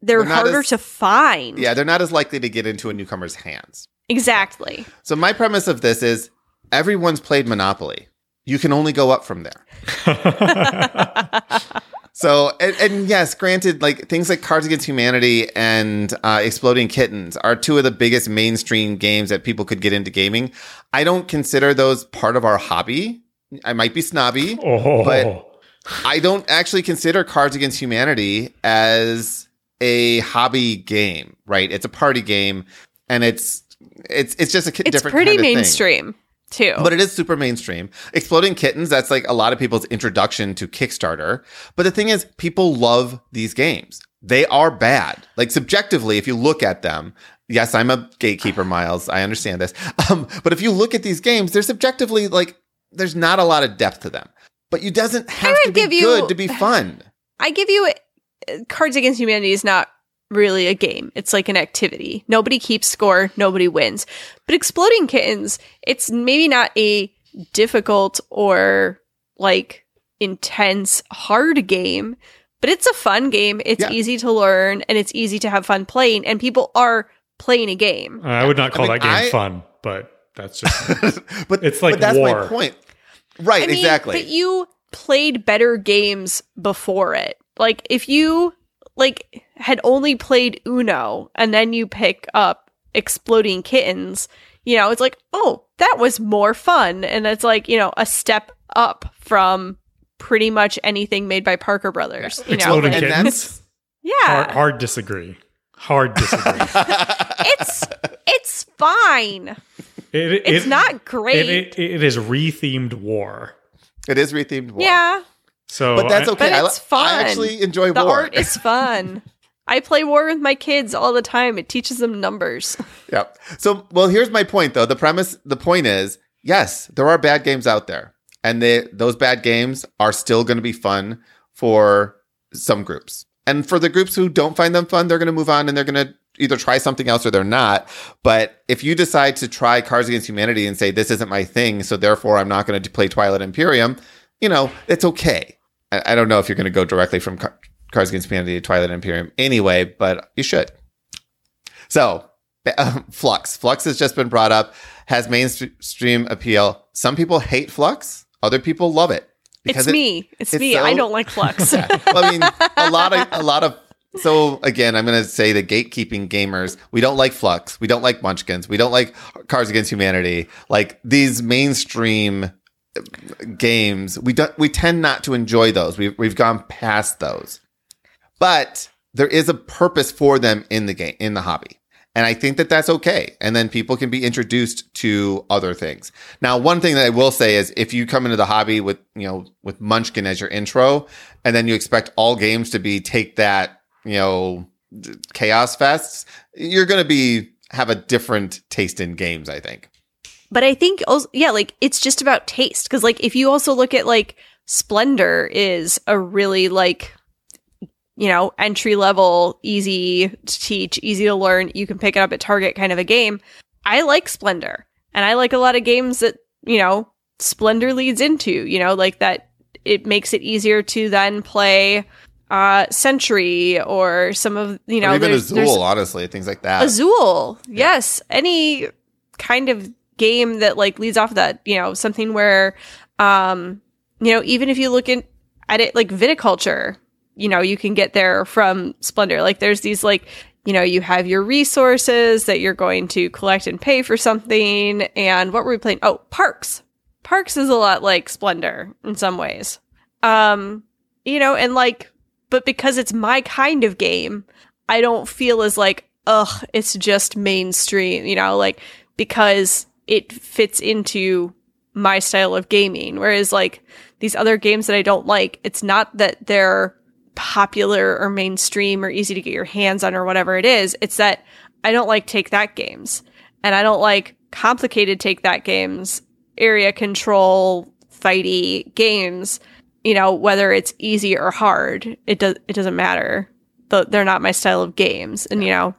Speaker 2: they're,
Speaker 3: They're
Speaker 2: harder
Speaker 3: as-
Speaker 2: to find.
Speaker 3: Yeah, they're not as likely to get into a newcomer's hands.
Speaker 2: Exactly.
Speaker 3: So my premise of this is everyone's played Monopoly. You can only go up from there. So, and, and yes, granted, like things like Cards Against Humanity and uh, Exploding Kittens are two of the biggest mainstream games that people could get into gaming. I don't consider those part of our hobby. I might be snobby.
Speaker 1: oh,
Speaker 3: But- I don't actually consider Cards Against Humanity as a hobby game, right? It's a party game, and it's it's it's just a ki-
Speaker 2: It's
Speaker 3: different
Speaker 2: pretty
Speaker 3: kind of thing.
Speaker 2: Too.
Speaker 3: But it is super mainstream. Exploding Kittens, that's like a lot of people's introduction to Kickstarter. But the thing is, people love these games. They are bad. Like subjectively, if you look at them, yes, I'm a gatekeeper, Miles. I understand this. Um, but if you look at these games, they're subjectively like there's not a lot of depth to them. But you doesn't have to be
Speaker 2: give you-
Speaker 3: good to be fun.
Speaker 2: I give you uh, Cards Against Humanity is not really a game. It's like an activity. Nobody keeps score, nobody wins. But Exploding Kittens, it's maybe not a difficult or like intense hard game, but it's a fun game. It's
Speaker 3: Yeah.
Speaker 2: easy to learn and it's easy to have fun playing and people are playing a game.
Speaker 1: Uh, I would not call
Speaker 3: mean,
Speaker 1: that game
Speaker 3: I-
Speaker 1: fun, but that's just
Speaker 3: but
Speaker 1: It's like
Speaker 3: but that's
Speaker 1: war.
Speaker 3: my point. Right,
Speaker 2: I mean,
Speaker 3: exactly.
Speaker 2: But you played better games before it. Like if you like had only played Uno and then you pick up Exploding Kittens, you know, it's like, oh, that was more fun. And it's like, you know, a step up from pretty much anything made by Parker Brothers. You know,
Speaker 1: Exploding
Speaker 2: like-
Speaker 3: and
Speaker 1: Kittens.
Speaker 2: yeah.
Speaker 1: hard, hard disagree. Hard disagree.
Speaker 2: It's it's fine.
Speaker 1: It- it-
Speaker 2: It's
Speaker 1: it-
Speaker 2: not great.
Speaker 1: It, it, it is rethemed war.
Speaker 3: it is rethemed war.
Speaker 2: yeah.
Speaker 1: So,
Speaker 3: But that's okay.
Speaker 2: But
Speaker 3: I,
Speaker 2: it's
Speaker 3: I
Speaker 2: fun.
Speaker 3: actually enjoy
Speaker 2: The
Speaker 3: war.
Speaker 2: art is fun. I play war with my kids all the time. It teaches them numbers.
Speaker 3: Yep. So, well, here's my point though. The premise, the point is, yes, there are bad games out there, and they those bad games are still going to be fun for some groups. And for the groups who don't find them fun, they're going to move on and they're going to either try something else or they're not. But if you decide to try Cards Against Humanity and say this isn't my thing, so therefore I'm not going to play Twilight Imperium, you know, it's okay. I, I don't know if you're going to go directly from Car- Cards Against Humanity to Twilight Imperium anyway, but you should. So, uh, Fluxx. Fluxx has just been brought up. has mainstream appeal. Some people hate Fluxx, other people love it.
Speaker 2: It's
Speaker 3: it-
Speaker 2: me. It's,
Speaker 3: it's
Speaker 2: me.
Speaker 3: so-
Speaker 2: I don't like Fluxx.
Speaker 3: well, I mean, a lot of a lot of. So again, I'm going to say the gatekeeping gamers. We don't like Fluxx. We don't like Munchkins. We don't like Cards Against Humanity. Like these mainstream games, we don't. We tend not to enjoy those. We've we've gone past those, but there is a purpose for them in the game in the hobby. And I think that that's okay. And then people can be introduced to other things. Now, one thing that I will say is if you come into the hobby with, you know, with Munchkin as your intro, and then you expect all games to be take that, you know, chaos fests, you're going to be, have a different taste in games, I think.
Speaker 2: But I think also, yeah, like it's just about taste. Cause like if you also look at like Splendor is a really like, you know, entry level, easy to teach, easy to learn. You can pick it up at Target kind of a game. I like Splendor and I like a lot of games that, you know, Splendor leads into, you know, like that it makes it easier to then play uh Century or some of, you know,
Speaker 3: or even
Speaker 2: there's-
Speaker 3: Azul,
Speaker 2: there's-
Speaker 3: honestly, things like that.
Speaker 2: Azul, yes. Any kind of game that like leads off of that, you know, something where, um, you know, even if you look in, at it like viticulture, you know, you can get there from Splendor. Like there's these like, you know, you have your resources that you're going to collect and pay for something. And what were we playing? Oh, Parks. Parks is a lot like Splendor in some ways. Um, you know, and like, but because it's my kind of game, I don't feel as like, ugh, it's just mainstream, you know, like because it fits into my style of gaming. Whereas like these other games that I don't like, it's not that they're popular or mainstream or easy to get your hands on or whatever it is. It's that I don't like take that games and I don't like complicated take that games, area control, fighty games. You know, whether it's easy or hard, it does it doesn't matter. Th- They're not my style of games, and you know,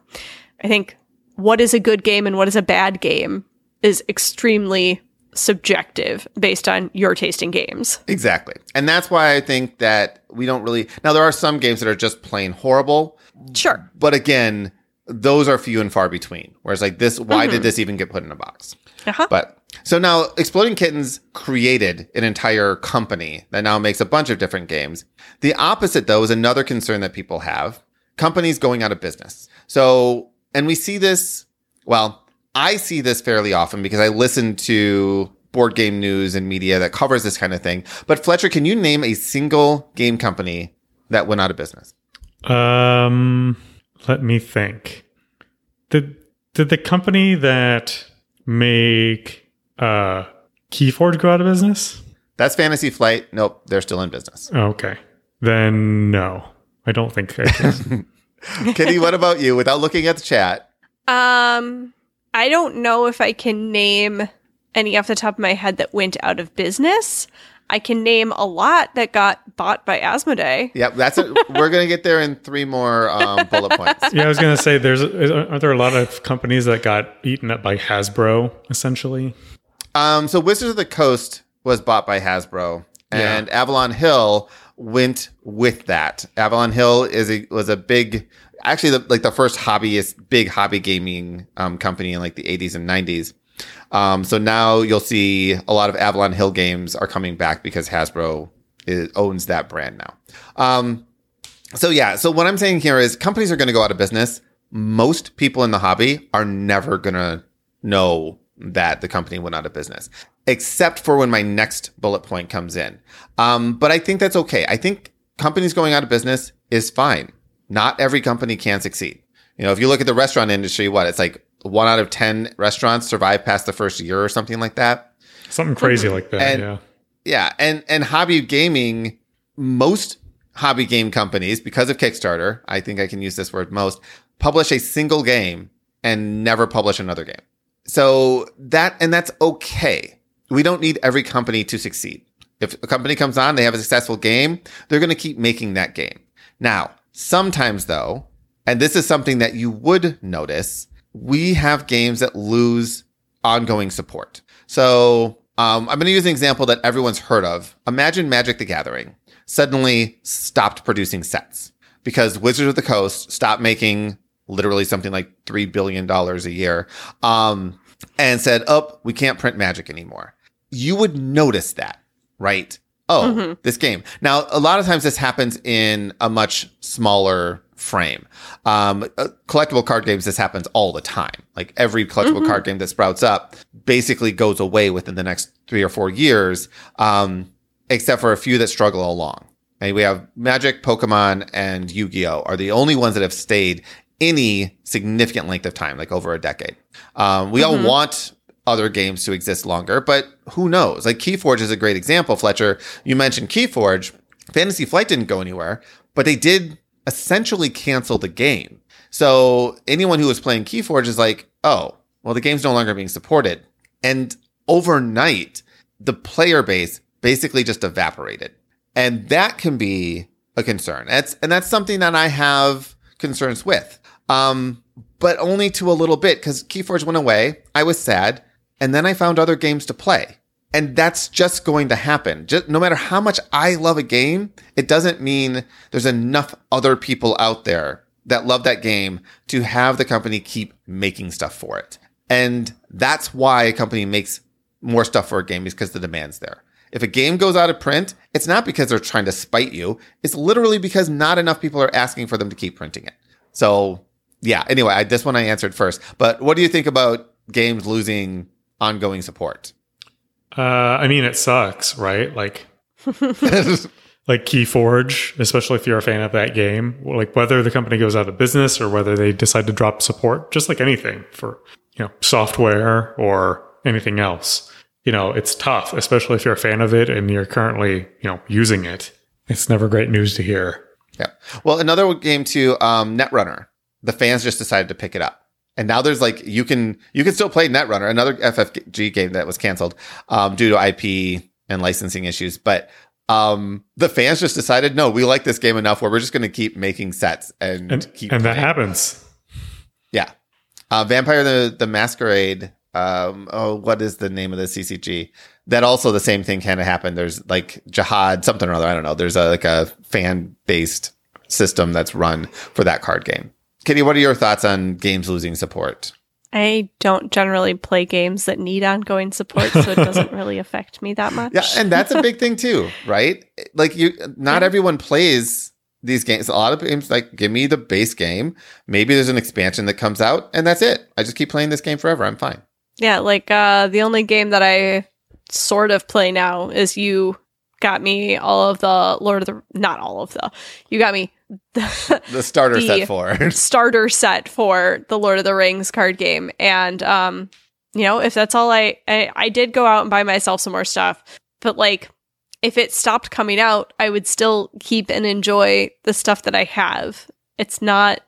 Speaker 2: I think what is a good game and what is a bad game is extremely subjective based on your taste in games.
Speaker 3: Exactly. And that's why I think that we don't really. Now, there are some games that are just plain horrible.
Speaker 2: Sure.
Speaker 3: But again, those are few and far between. Whereas, like this, why did this even get put in a box?
Speaker 2: Uh-huh.
Speaker 3: But so now, Exploding Kittens created an entire company that now makes a bunch of different games. The opposite, though, is another concern that people have companies going out of business. So, and we see this, well, I see this fairly often because I listen to board game news and media that covers this kind of thing. But, Fletcher, can you name a single game company that went out of business?
Speaker 1: Um, let me think. Did did the company that make uh Keyforge go out of business?
Speaker 3: That's Fantasy Flight. Nope, they're still in business.
Speaker 1: Okay, then no, I don't think I can.
Speaker 3: Kitty, what about you? Without looking at the chat,
Speaker 2: Um, I don't know if I can name any off the top of my head that went out of business. I can name a lot that got bought by Asmodee.
Speaker 3: Yep, that's it. We're gonna get there in three more um, bullet points.
Speaker 1: yeah, I was gonna say, there's aren't there a lot of companies that got eaten up by Hasbro essentially?
Speaker 3: Um, so Wizards of the Coast was bought by Hasbro, and Avalon Hill went with that. Avalon Hill is a was a big, actually, the, like the first hobbyist, big hobby gaming um, company in like the 80s and 90s. Um, so now you'll see a lot of Avalon Hill games are coming back because Hasbro is, owns that brand now. Um, so yeah, so what I'm saying here is companies are going to go out of business. Most people in the hobby are never going to know that the company went out of business, except for when my next bullet point comes in. Um, but I think that's okay. I think companies going out of business is fine. Not every company can succeed. You know, if you look at the restaurant industry, what it's like one out of 10 restaurants survive past the first year or something like that.
Speaker 1: Something crazy hmm. like that.
Speaker 3: And-
Speaker 1: yeah.
Speaker 3: Yeah, and and hobby gaming, most hobby game companies, because of Kickstarter, I think I can use this word most, publish a single game and never publish another game. So that and that's okay. We don't need every company to succeed. If a company comes on, they have a successful game, they're going to keep making that game. Now, sometimes though, and this is something that you would notice, we have games that lose ongoing support. So um, I'm going to use an example that everyone's heard of. Imagine Magic the Gathering suddenly stopped producing sets because Wizards of the Coast stopped making literally something like $3 billion a year. Um, and said, "Oh, we can't print Magic anymore," you would notice that, right? Oh, this game. Now, a lot of times this happens in a much smaller frame. Um, uh, collectible card games, this happens all the time. Like every collectible card game that sprouts up basically goes away within the next three or four years, um, except for a few that struggle along. And we have Magic, Pokemon, and Yu Gi Oh! are the only ones that have stayed any significant length of time, like over a decade. Um, we all want other games to exist longer, but who knows? Like Keyforge is a great example, Fletcher. You mentioned Keyforge. Fantasy Flight didn't go anywhere, but they did essentially cancel the game. So anyone who was playing Keyforge is like, oh, well, the game's no longer being supported. And overnight, the player base basically just evaporated. And that can be a concern. That's, and that's something that I have concerns with. Um, but only to a little bit because Keyforge went away. I was sad. And then I found other games to play. And that's just going to happen. Just, no matter how much I love a game, it doesn't mean there's enough other people out there that love that game to have the company keep making stuff for it. And that's why a company makes more stuff for a game is because the demand's there. If a game goes out of print, it's not because they're trying to spite you. It's literally because not enough people are asking for them to keep printing it. So yeah, anyway, I, this one I answered first. But what do you think about games losing ongoing support?
Speaker 1: Uh, I mean, it sucks, right? Like, like Keyforge, especially if you're a fan of that game, like whether the company goes out of business or whether they decide to drop support, just like anything for, you know, software or anything else. You know, it's tough, especially if you're a fan of it and you're currently, you know, using it. It's never great news to hear.
Speaker 3: Yeah. Well, another game too, um, Netrunner. The fans just decided to pick it up. And now there's like you can you can still play Netrunner, another FFG game that was canceled um, due to IP and licensing issues. But um, the fans just decided, no, we like this game enough where we're just going to keep making sets and,
Speaker 1: And,
Speaker 3: keep.
Speaker 1: and that happens.
Speaker 3: Yeah. Uh, Vampire the the Masquerade. Um, oh, what is the name of the CCG? That also the same thing kind of happened. There's like Jyhad, something or other. I don't know. There's a like a fan based system that's run for that card game. Kitty, what are your thoughts on games losing support?
Speaker 2: I don't generally play games that need ongoing support, so it doesn't really affect me that much.
Speaker 3: Yeah, and that's a big thing too, right? Like you, not
Speaker 2: Yeah.
Speaker 3: everyone plays these games. A lot of games like give me the base game. Maybe there's an expansion that comes out, and that's it. I just keep playing this game forever. I'm fine.
Speaker 2: Yeah, like uh the only game that I sort of play now is you got me all of the Lord of the not all of the you got me the
Speaker 3: The starter
Speaker 2: The-
Speaker 3: set for.
Speaker 2: starter set for the Lord of the Rings card game. And um you know if that's all I, I I did go out and buy myself some more stuff but like if it stopped coming out I would still keep and enjoy the stuff that I have. It's not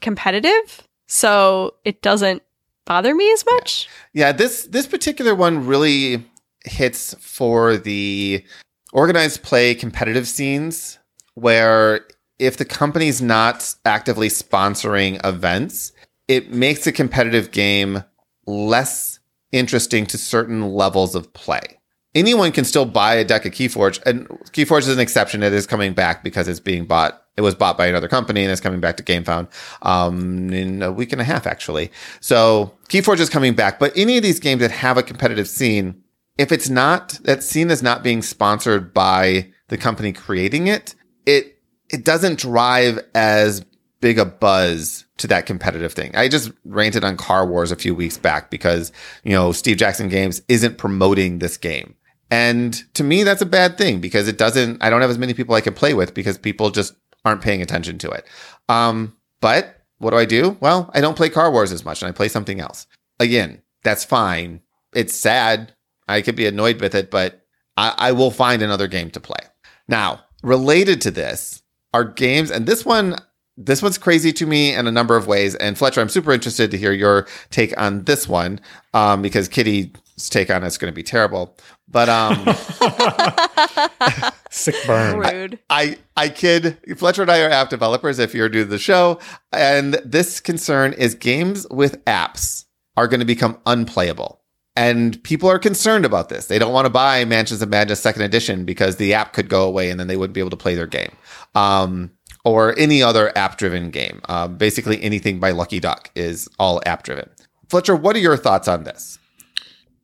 Speaker 2: competitive so it doesn't bother me as much.
Speaker 3: Yeah, this this particular one really hits for the organized play competitive scenes where if the company's not actively sponsoring events, it makes a competitive game less interesting to certain levels of play. Anyone can still buy a deck of Keyforge, and Keyforge is an exception. It is coming back because it's being bought. It was bought by another company and it's coming back to GameFound um, in a week and a half, actually. So Keyforge is coming back. But any of these games that have a competitive scene, if it's not that scene is not being sponsored by the company creating it, it it doesn't drive as big a buzz to that competitive thing. I just ranted on Car Wars a few weeks back because, you know, Steve Jackson Games isn't promoting this game. And to me, that's a bad thing because it doesn't, I don't have as many people I can play with because people just aren't paying attention to it. Um, but what do I do? Well, I don't play Car Wars as much and I play something else. Again, that's fine. It's sad. I could be annoyed with it, but I, I will find another game to play. Now, related to this are games, and this one, this one's crazy to me in a number of ways. And Fletcher, I'm super interested to hear your take on this one um, because Kitty's take on it's going to be terrible. But um,
Speaker 1: Sick burn.
Speaker 2: rude
Speaker 3: I I kid. Fletcher and I are app developers. If you're new to the show, and this concern is games with apps are going to become unplayable. And people are concerned about this. They don't want to buy Mansions of Madness Second Edition because the app could go away and then they wouldn't be able to play their game. Um, or any other app driven game. Um, basically, anything by Lucky Duck is all app driven. Fletcher, what are your thoughts on this?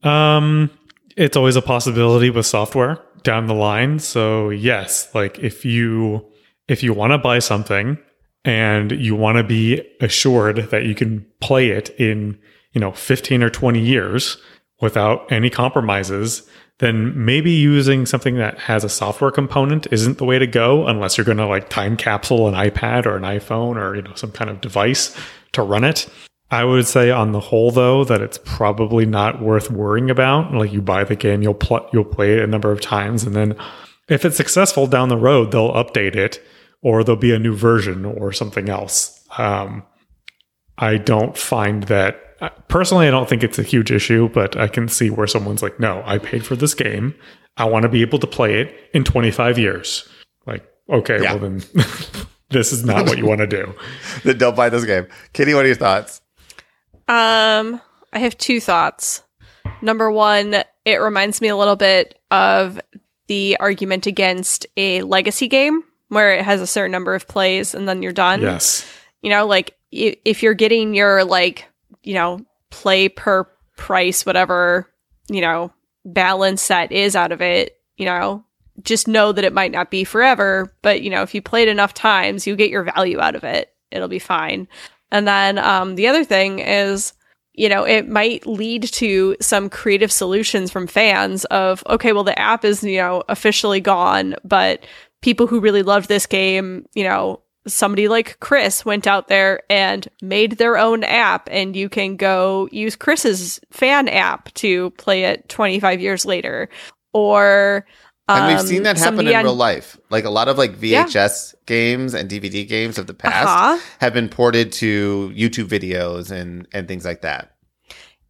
Speaker 1: Um, it's always a possibility with software down the line. So yes, like if you if you want to buy something and you want to be assured that you can play it in, you know, 15 or 20 years without any compromises, then maybe using something that has a software component isn't the way to go unless you're going to like time capsule an iPad or an iPhone or, you know, some kind of device to run it. I would say on the whole though that it's probably not worth worrying about. Like you buy the game, you'll pl- you'll play it a number of times and then if it's successful down the road, they'll update it or there'll be a new version or something else. Um, I don't find that personally. I don't think it's a huge issue, but I can see where someone's like, "No, I paid for this game. I want to be able to play it in 25 years." Like, okay,
Speaker 3: Yeah.
Speaker 1: well then, this is not what you want to do.
Speaker 3: Then don't buy this game. Kitty, what are your thoughts?
Speaker 2: Um, I have two thoughts. Number one, it reminds me a little bit of the argument against a legacy game where it has a certain number of plays and then you're done.
Speaker 1: Yes.
Speaker 2: You know, like if you're getting your like, you know, play per price, whatever, you know, balance that is out of it, you know, just know that it might not be forever, but you know, if you played enough times, you get your value out of it. It'll be fine. And then um, the other thing is, you know, it might lead to some creative solutions from fans of, okay, well, the app is, you know, officially gone, but people who really loved this game, you know, somebody like Chris went out there and made their own app, and you can go use Chris's fan app to play it 25 years later. Or,
Speaker 3: And we've
Speaker 2: um,
Speaker 3: seen that happen in
Speaker 2: on-
Speaker 3: real life. Like a lot of like
Speaker 2: Yeah.
Speaker 3: VHS games and DVD games of the past
Speaker 2: Uh-huh.
Speaker 3: have been ported to YouTube videos and and things like that.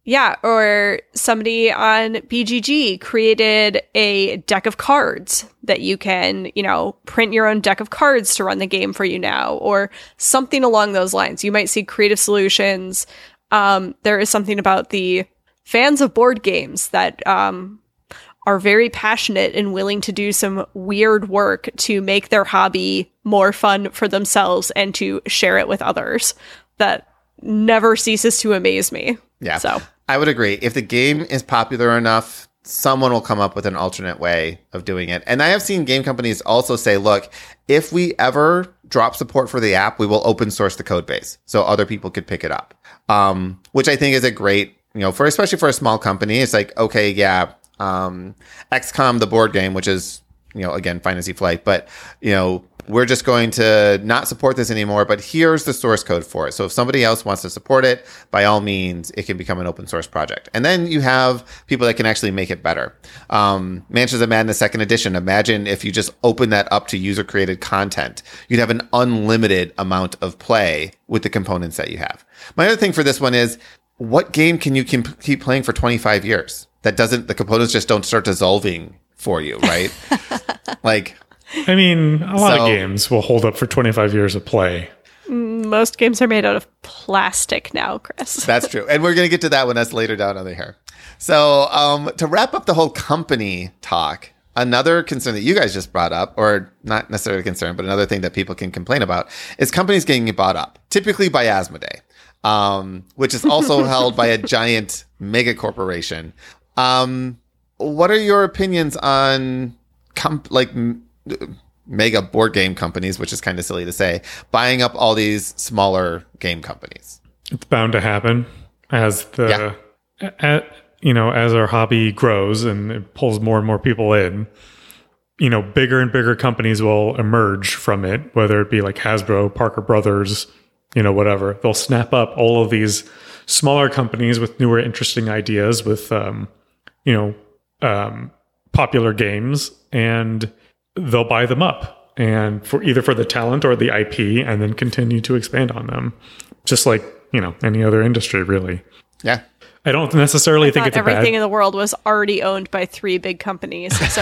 Speaker 2: Yeah, or somebody on BGG created a deck of cards that you can, you know, print your own deck of cards to run the game for you now, or something along those lines. You might see creative solutions. Um, there is something about the fans of board games that um, are very passionate and willing to do some weird work to make their hobby more fun for themselves and to share it with others. That never ceases to amaze me.
Speaker 3: Yeah.
Speaker 2: So.
Speaker 3: I would agree. If the game is popular enough, someone will come up with an alternate way of doing it. And I have seen game companies also say, look, if we ever drop support for the app, we will open source the code base so other people could pick it up. Um, which I think is a great, you know, for especially for a small company, it's like, okay, yeah, um, XCOM, the board game, which is, you know, again, Fantasy Flight, but, you know, we're just going to not support this anymore, but here's the source code for it. So if somebody else wants to support it, by all means, it can become an open source project. And then you have people that can actually make it better. Um, Mansions of Madness second edition. Imagine if you just open that up to user created content. You'd have an unlimited amount of play with the components that you have. My other thing for this one is what game can you keep keep playing for 25 years? That doesn't, the components just don't start dissolving for you, right? like,
Speaker 1: I mean, a lot
Speaker 3: So-
Speaker 1: of games will hold up for 25 years of play.
Speaker 2: Most games are made out of plastic now, Chris.
Speaker 3: That's true. And we're going to get to that one that's later down on the hair. So, um, to wrap up the whole company talk, another concern that you guys just brought up, or not necessarily a concern, but another thing that people can complain about is companies getting bought up, typically by Asmodee, um, which is also held by a giant mega corporation. Um, what are your opinions on comp- like m- mega board game companies, which is kind of silly to say, buying up all these smaller game companies?
Speaker 1: It's bound to happen as the, a- you know, as our hobby grows and it pulls more and more people in. You know, bigger and bigger companies will emerge from it, whether it be like Hasbro, Parker Brothers, you know, whatever. They'll snap up all of these smaller companies with newer, interesting ideas, with, um, you know, um, popular games, and they'll buy them up and for either for the talent or the IP, and then continue to expand on them, just like you know any other industry, really.
Speaker 3: Yeah.
Speaker 1: I don't necessarily think
Speaker 2: Thought
Speaker 1: it's a
Speaker 2: everything
Speaker 1: bad.
Speaker 2: in the world was already owned by three big companies. So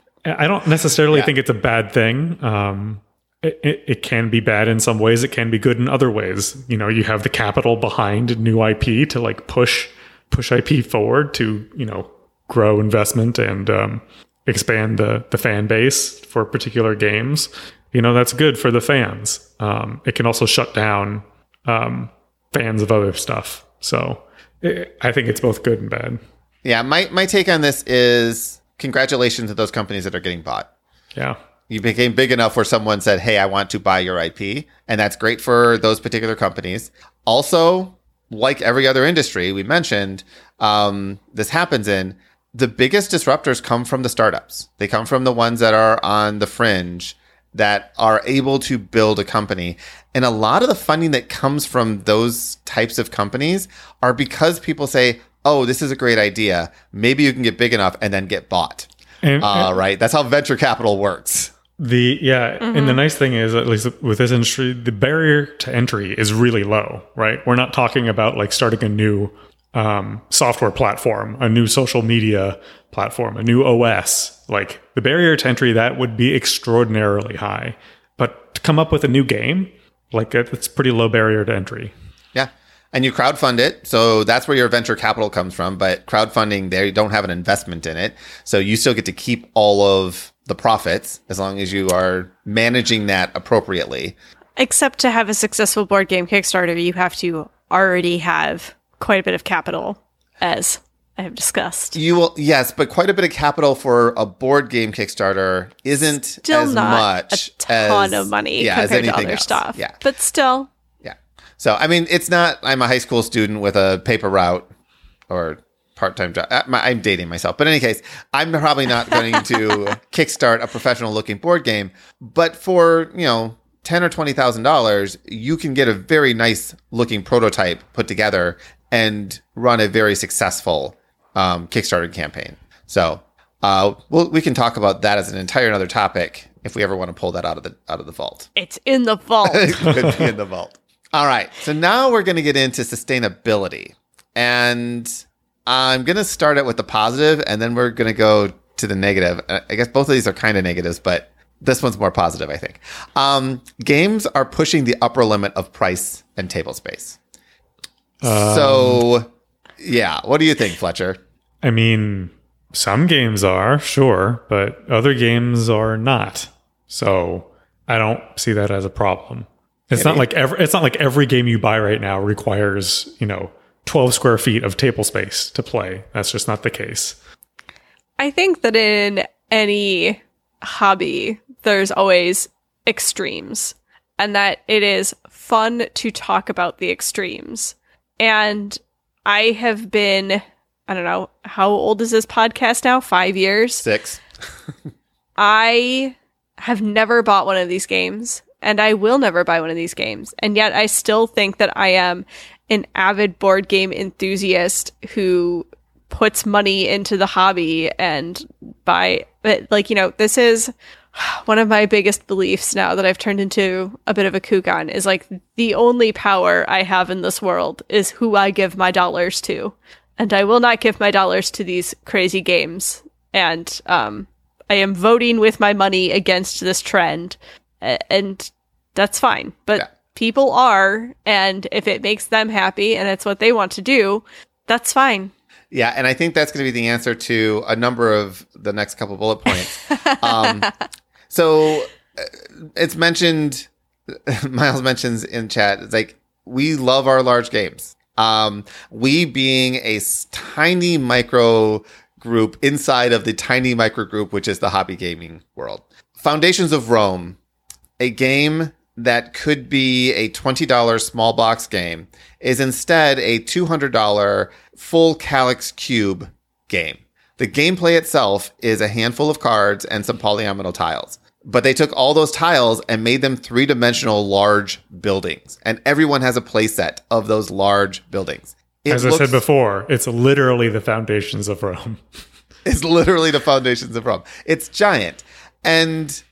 Speaker 1: I don't necessarily
Speaker 3: Yeah.
Speaker 1: think it's a bad thing. Um, it, it, it can be bad in some ways. It can be good in other ways. You know, you have the capital behind new IP to like push push IP forward to you know grow investment and um, expand the the fan base for particular games. You know, that's good for the fans. Um, it can also shut down um, fans of other stuff. So I I think it's both good and bad.
Speaker 3: Yeah, my, my take on this is congratulations to those companies that are getting bought.
Speaker 1: Yeah.
Speaker 3: You became big enough where someone said, Hey, I want to buy your IP. And that's great for those particular companies. Also, like every other industry we mentioned, um, this happens in the biggest disruptors come from the startups. They come from the ones that are on the fringe that are able to build a company. And a lot of the funding that comes from those types of companies are because people say, Oh, this is a great idea. Maybe you can get big enough and then get bought.
Speaker 1: And,
Speaker 3: Uh, right. That's how venture capital works.
Speaker 1: The yeah, and the nice thing is, at least with this industry, the barrier to entry is really low, right? We're not talking about like starting a new um, software platform, a new social media platform, a new OS. Like the barrier to entry that would be extraordinarily high, but to come up with a new game, like it's pretty low barrier to entry.
Speaker 3: Yeah. And you crowdfund it. So that's where your venture capital comes from. But crowdfunding, they don't have an investment in it. So you still get to keep all of the profits as long as you are managing that appropriately.
Speaker 2: Except to have a successful board game Kickstarter, you have to already have quite a bit of capital, as I have discussed.
Speaker 3: You will, yes, but quite a bit of capital for a board game Kickstarter isn't
Speaker 2: Still
Speaker 3: as
Speaker 2: not
Speaker 3: much
Speaker 2: a ton
Speaker 3: as,
Speaker 2: of money
Speaker 3: yeah, as
Speaker 2: compared to other
Speaker 3: else.
Speaker 2: stuff.
Speaker 3: Yeah.
Speaker 2: But still,
Speaker 3: Yeah. So, I mean, it's not, I'm a high school student with a paper route or part time job. Uh, I'm dating myself. But in any case, I'm probably not going to kickstart a professional looking board game. But for, you know, ten or twenty thousand dollars, you can get a very nice looking prototype put together and run a very successful um, Kickstarter campaign. So, uh, well, we can talk about that as an entire another topic if we ever want to pull that out of the out of the vault
Speaker 2: it's in the vault.
Speaker 3: It could be in the vault. All right. So now we're going to get into sustainability. And I'm going to start it with the positive and then we're going to go to the negative. Uh, I guess both of these are kind of negatives, but this one's more positive, I think. Um, games are pushing the upper limit of price and table space. So, um, yeah. What do you think, Fletcher?
Speaker 1: I mean, some games are sure, but other games are not. So I don't see that as a problem. It's not like every it's not like every game you buy right now requires you know twelve square feet of table space to play. That's just not the case.
Speaker 2: I think that in any hobby, there's always extremes, and that it is fun to talk about the extremes. And I have been, I don't know, how old is this podcast now? Five years?
Speaker 3: Six.
Speaker 2: I have never bought one of these games and I will never buy one of these games. And yet I still think that I am an avid board game enthusiast who puts money into the hobby and buy like you know this is one of my biggest beliefs now that I've turned into a bit of a kook on is like the only power I have in this world is who I give my dollars to. And I will not give my dollars to these crazy games. And um I am voting with my money against this trend, and that's fine. But
Speaker 3: Yeah.
Speaker 2: people are, and if it makes them happy and it's what they want to do, that's fine.
Speaker 3: Yeah, and I think that's going to be the answer to a number of the next couple bullet points. Um, so uh, it's mentioned, Miles mentions in chat, it's like we love our large games. Um, we being a tiny micro group inside of the tiny micro group, which is the hobby gaming world. Foundations of Rome, a game that could be a $20 small box game, is instead a $200 full Kallax cube game. The gameplay itself is a handful of cards and some polyomino tiles. But they took all those tiles and made them three dimensional large buildings. And everyone has a playset of those large buildings. It
Speaker 1: As I said before, it's literally the foundations of Rome.
Speaker 3: it's literally the foundations of Rome. It's giant. And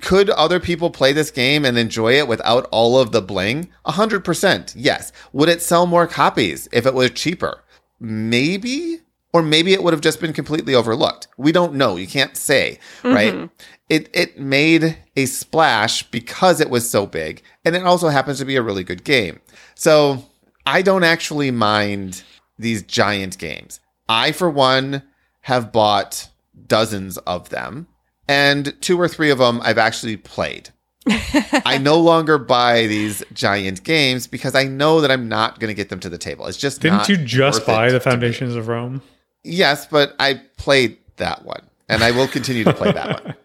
Speaker 3: could other people play this game and enjoy it without all of the bling? A hundred percent. Yes. Would it sell more copies if it was cheaper? Maybe. Or maybe it would have just been completely overlooked. We don't know. You can't say, mm-hmm. right? It it made a splash because it was so big, and it also happens to be a really good game. So I don't actually mind these giant games. I, for one, have bought dozens of them, and two or three of them I've actually played. I no longer buy these giant games because I know that I'm not going to get them to the table. It's just
Speaker 1: Didn't
Speaker 3: not
Speaker 1: you just
Speaker 3: worth
Speaker 1: buy the. Foundations of Rome?
Speaker 3: Yes, but I played that one, and I will continue to play that one.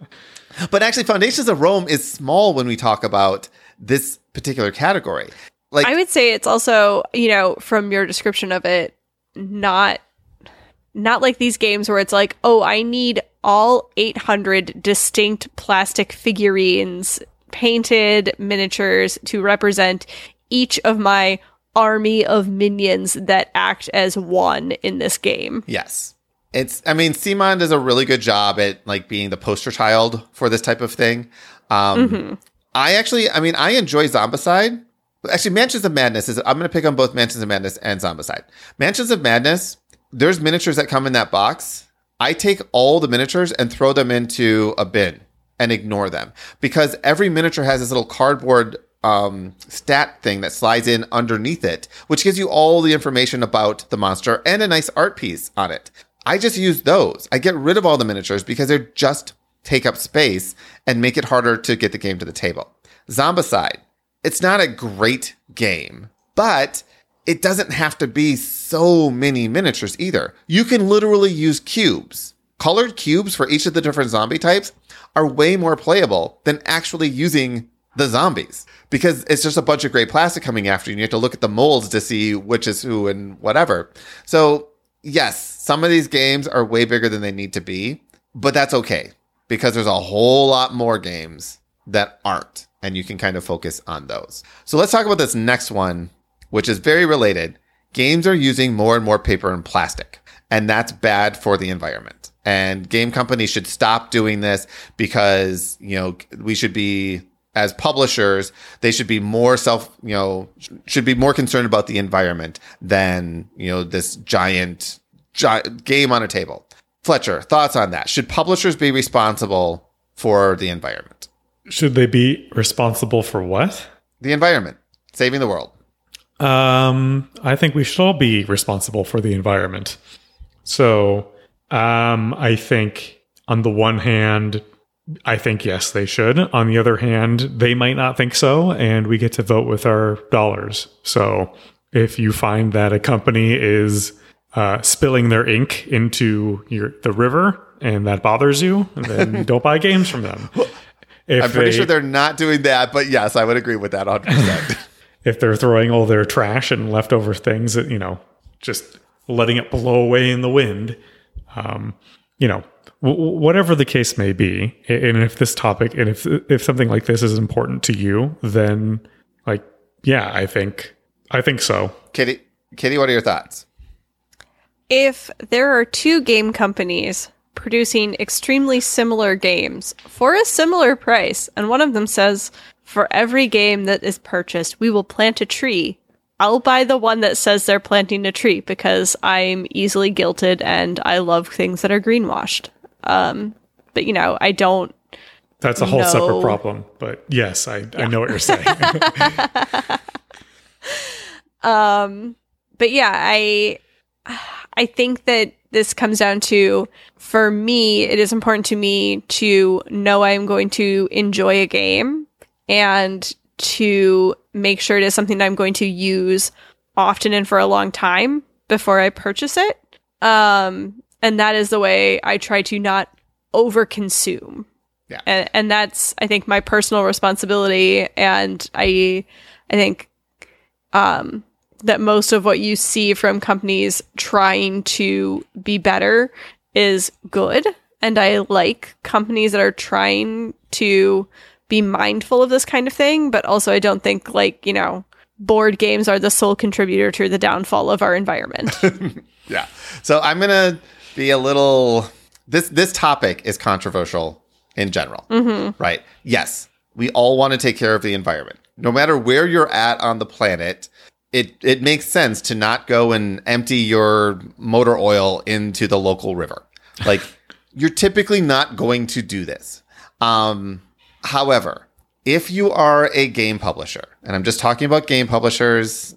Speaker 3: But actually, Foundations of Rome is small when we talk about this particular category. Like,
Speaker 2: I would say it's also, you know, from your description of it, not not like these games where it's like, oh, I need all 800 distinct plastic figurines, painted miniatures to represent each of my army of minions that act as one in this game.
Speaker 3: Yes. It's I mean, CMON does a really good job at like being the poster child for this type of thing. Um I actually I mean I enjoy Zombicide. Actually, Mansions of Madness is I'm gonna pick on both Mansions of Madness and Zombicide. Mansions of Madness, there's miniatures that come in that box. I take all the miniatures and throw them into a bin and ignore them because every miniature has this little cardboard um, stat thing that slides in underneath it, which gives you all the information about the monster and a nice art piece on it. I just use those. I get rid of all the miniatures because they just take up space and make it harder to get the game to the table. Zombicide. It's not a great game, but it doesn't have to be so many miniatures either. You can literally use cubes. Colored cubes for each of the different zombie types are way more playable than actually using the zombies because it's just a bunch of gray plastic coming after you and you have to look at the molds to see which is who and whatever. So, yes, some of these games are way bigger than they need to be, but that's okay because there's a whole lot more games that aren't and you can kind of focus on those. So, let's talk about this next one, which is very related. Games are using more and more paper and plastic, and that's bad for the environment. And game companies should stop doing this because, you know, we should be as publishers, they should be more self, you know, should be more concerned about the environment than, you know, this giant, giant game on a table. Fletcher, thoughts on that? Should publishers be responsible for the environment?
Speaker 1: Should they be responsible for what?
Speaker 3: The environment, saving the world.
Speaker 1: Um, I think we should all be responsible for the environment. So, um, I think on the one hand, I think yes, they should. On the other hand, they might not think so, and we get to vote with our dollars. So, if you find that a company is uh, spilling their ink into your the river and that bothers you, then don't buy games from them. If
Speaker 3: I'm pretty
Speaker 1: they-
Speaker 3: sure they're not doing that, but yes, I would agree with that 100%.
Speaker 1: if they're throwing all their trash and leftover things that you know just letting it blow away in the wind um, you know w- w- whatever the case may be and if this topic and if if something like this is important to you then like yeah i think i think so
Speaker 3: Kitty, Kitty, what are your thoughts?
Speaker 2: If there are two game companies producing extremely similar games for a similar price, and one of them says, for every game that is purchased, we will plant a tree. I'll buy the one that says they're planting a tree because I'm easily guilted and I love things that are greenwashed. Um, but you know, I don't
Speaker 1: that's a whole
Speaker 2: No.
Speaker 1: separate problem but yes i, I know what you're saying um,
Speaker 2: but yeah, I I think that this comes down to for me, it is important to me to know I'm going to enjoy a game and to make sure it is something that I'm going to use often and for a long time before I purchase it. Um, and that is the way I try to not overconsume.
Speaker 3: Yeah.
Speaker 2: And, and that's, I think, my personal responsibility. And I, I think, um, that most of what you see from companies trying to be better is good. And I like companies that are trying to be mindful of this kind of thing, but also I don't think like, you know, board games are the sole contributor to the downfall of our environment.
Speaker 3: Yeah. So I'm gonna be a little. This this topic is controversial in general, right? Yes, we all want to take care of the environment, no matter where you're at on the planet. It it makes sense to not go and empty your motor oil into the local river. Like you're typically not going to do this. Um, however, if you are a game publisher, and I'm just talking about game publishers,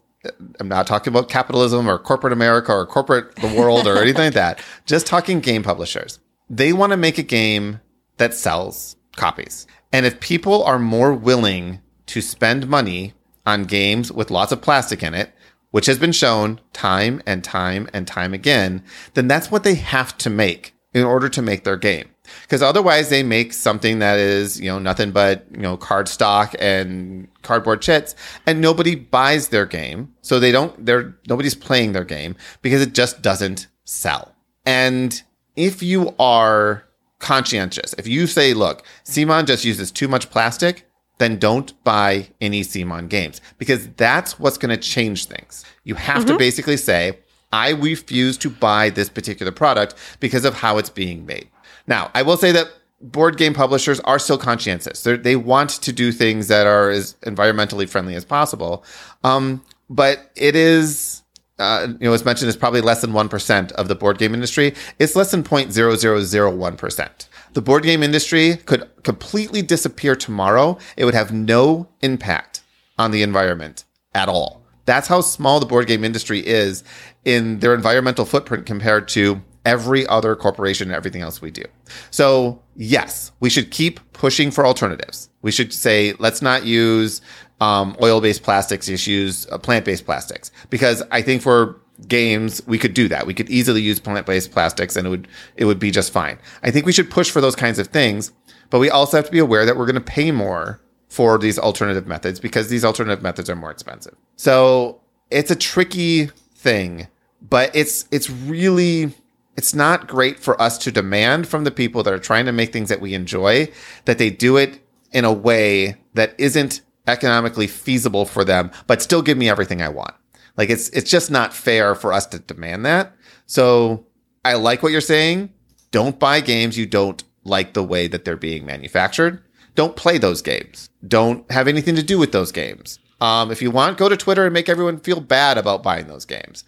Speaker 3: I'm not talking about capitalism or corporate America or corporate the world or anything like that. Just talking game publishers. They want to make a game that sells copies. And if people are more willing to spend money on games with lots of plastic in it, which has been shown time and time and time again, then that's what they have to make in order to make their game. Because otherwise they make something that is, you know, nothing but, you know, cardstock and cardboard chits and nobody buys their game. So they don't, they're, nobody's playing their game because it just doesn't sell. And if you are conscientious, if you say, look, CMON just uses too much plastic, then don't buy any CMON games because that's what's going to change things. You have to mm-hmm. basically say, I refuse to buy this particular product because of how it's being made. Now, I will say that board game publishers are still conscientious. They're, they want to do things that are as environmentally friendly as possible. Um, but it is, uh, you know, as mentioned, it's probably less than 1% of the board game industry. It's less than 0.0001%. The board game industry could completely disappear tomorrow. It would have no impact on the environment at all. That's how small the board game industry is in their environmental footprint compared to every other corporation and everything else we do. So, yes, we should keep pushing for alternatives. We should say, let's not use um, oil based plastics, just use uh, plant based plastics. Because I think for games, we could do that. We could easily use plant based plastics and it would, it would be just fine. I think we should push for those kinds of things, but we also have to be aware that we're going to pay more for these alternative methods because these alternative methods are more expensive. So it's a tricky thing, but it's, it's really, it's not great for us to demand from the people that are trying to make things that we enjoy that they do it in a way that isn't economically feasible for them, but still give me everything I want. Like it's it's just not fair for us to demand that. So I like what you're saying. Don't buy games you don't like the way that they're being manufactured. Don't play those games. Don't have anything to do with those games. Um, if you want, go to Twitter and make everyone feel bad about buying those games.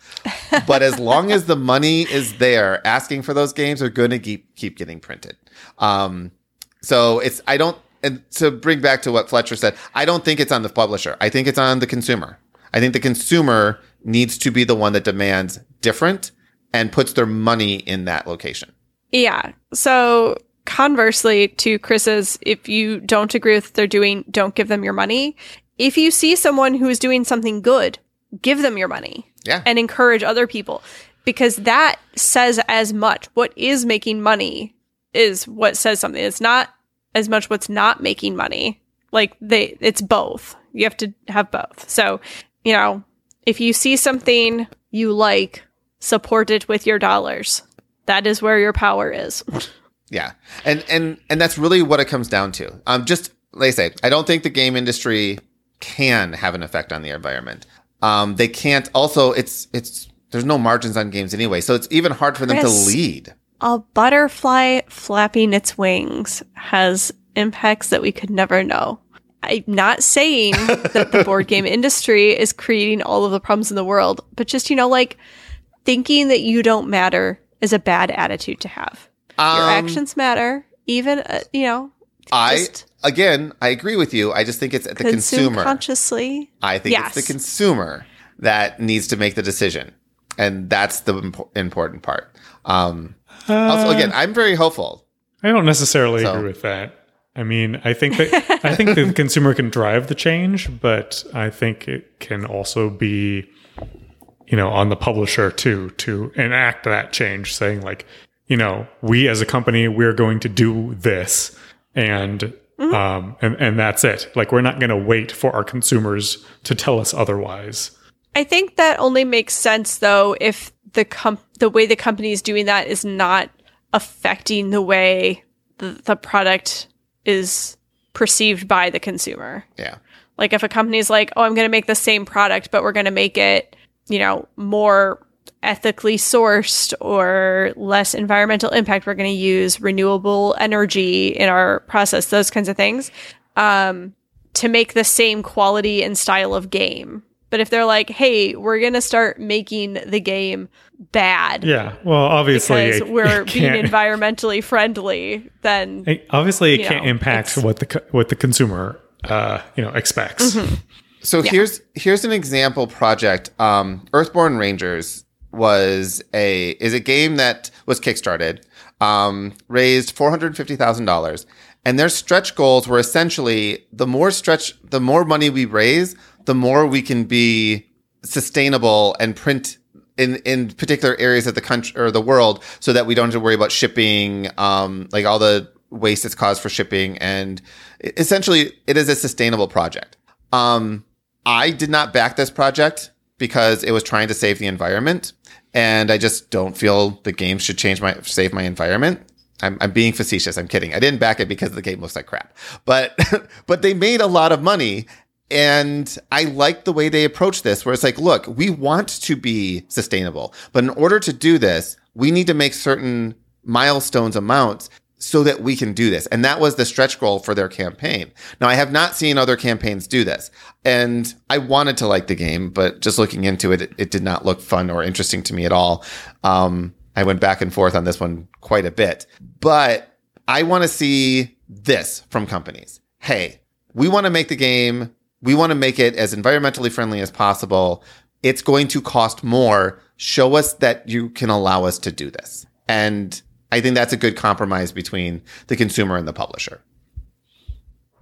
Speaker 3: But as long as the money is there, asking for those games are going to keep keep getting printed. Um, so it's I don't and to bring back to what Fletcher said, I don't think it's on the publisher. I think it's on the consumer. I think the consumer needs to be the one that demands different and puts their money in that location.
Speaker 2: Yeah. So conversely to Chris's, if you don't agree with what they're doing, don't give them your money. If you see someone who is doing something good, give them your money.
Speaker 3: Yeah.
Speaker 2: And encourage other people because that says as much. What is making money is what says something. It's not as much what's not making money. Like they, it's both. You have to have both. So, you know, if you see something you like, support it with your dollars. That is where your power is.
Speaker 3: Yeah. And and and that's really what it comes down to. Um just like I say, I don't think the game industry can have an effect on the environment. Um they can't also it's it's there's no margins on games anyway. So it's even hard for them
Speaker 2: Chris.
Speaker 3: to lead.
Speaker 2: A butterfly flapping its wings has impacts that we could never know. I'm not saying that the board game industry is creating all of the problems in the world, but just, you know, like thinking that you don't matter is a bad attitude to have. Your
Speaker 3: Um,
Speaker 2: actions matter, even, uh, you know,
Speaker 3: I
Speaker 2: just
Speaker 3: again, I agree with you. I just think it's the
Speaker 2: consume
Speaker 3: consumer.
Speaker 2: consciously.
Speaker 3: I think
Speaker 2: Yes.
Speaker 3: it's the consumer that needs to make the decision. And that's the impo- important part. Um, also, again, I'm very hopeful.
Speaker 1: I don't necessarily
Speaker 3: So-
Speaker 1: agree with that. I mean, I think that I think the consumer can drive the change, but I think it can also be, you know, on the publisher too to enact that change, saying like, you know, we as a company we're going to do this, and um, and and that's it. Like, we're not going to wait for our consumers to tell us otherwise.
Speaker 2: I think that only makes sense though if the com- the way the company is doing that is not affecting the way the, the product is perceived by the consumer.
Speaker 3: Yeah.
Speaker 2: Like if a company's like, "Oh, I'm going to make the same product, but we're going to make it, you know, more ethically sourced or less environmental impact. We're going to use renewable energy in our process, those kinds of things." Um to make the same quality and style of game. But if they're like, "Hey, we're going to start making the game bad
Speaker 1: Yeah. Well, obviously,
Speaker 2: because
Speaker 1: it-
Speaker 2: we're
Speaker 1: it
Speaker 2: being environmentally friendly," then
Speaker 1: it- obviously it can't
Speaker 2: know,
Speaker 1: impact what the what the consumer uh, you know expects.
Speaker 3: So here's here's an example project. Um, Earthborne Rangers was a is a game that was kickstarted. um, raised four hundred fifty thousand dollars, and their stretch goals were essentially the more stretch, the more money we raise, the more we can be sustainable and print in in particular areas of the country or the world, so that we don't have to worry about shipping, um, like all the waste it's caused for shipping, and essentially, it is a sustainable project. Um, I did not back this project because it was trying to save the environment, and I just don't feel the game should change my save my environment. I'm, I'm being facetious. I'm kidding. I didn't back it because the game looks like crap, but but they made a lot of money, and I like the way they approach this, where it's like, look, we want to be sustainable, but in order to do this, we need to make certain milestones amounts so that we can do this. And that was the stretch goal for their campaign. Now, I have not seen other campaigns do this. And I wanted to like the game, but just looking into it, it, it did not look fun or interesting to me at all. Um, I went back and forth on this one quite a bit. But I want to see this from companies. Hey, we want to make the game. We want to make it as environmentally friendly as possible. It's going to cost more. Show us that you can allow us to do this. And I think that's a good compromise between the consumer and the publisher.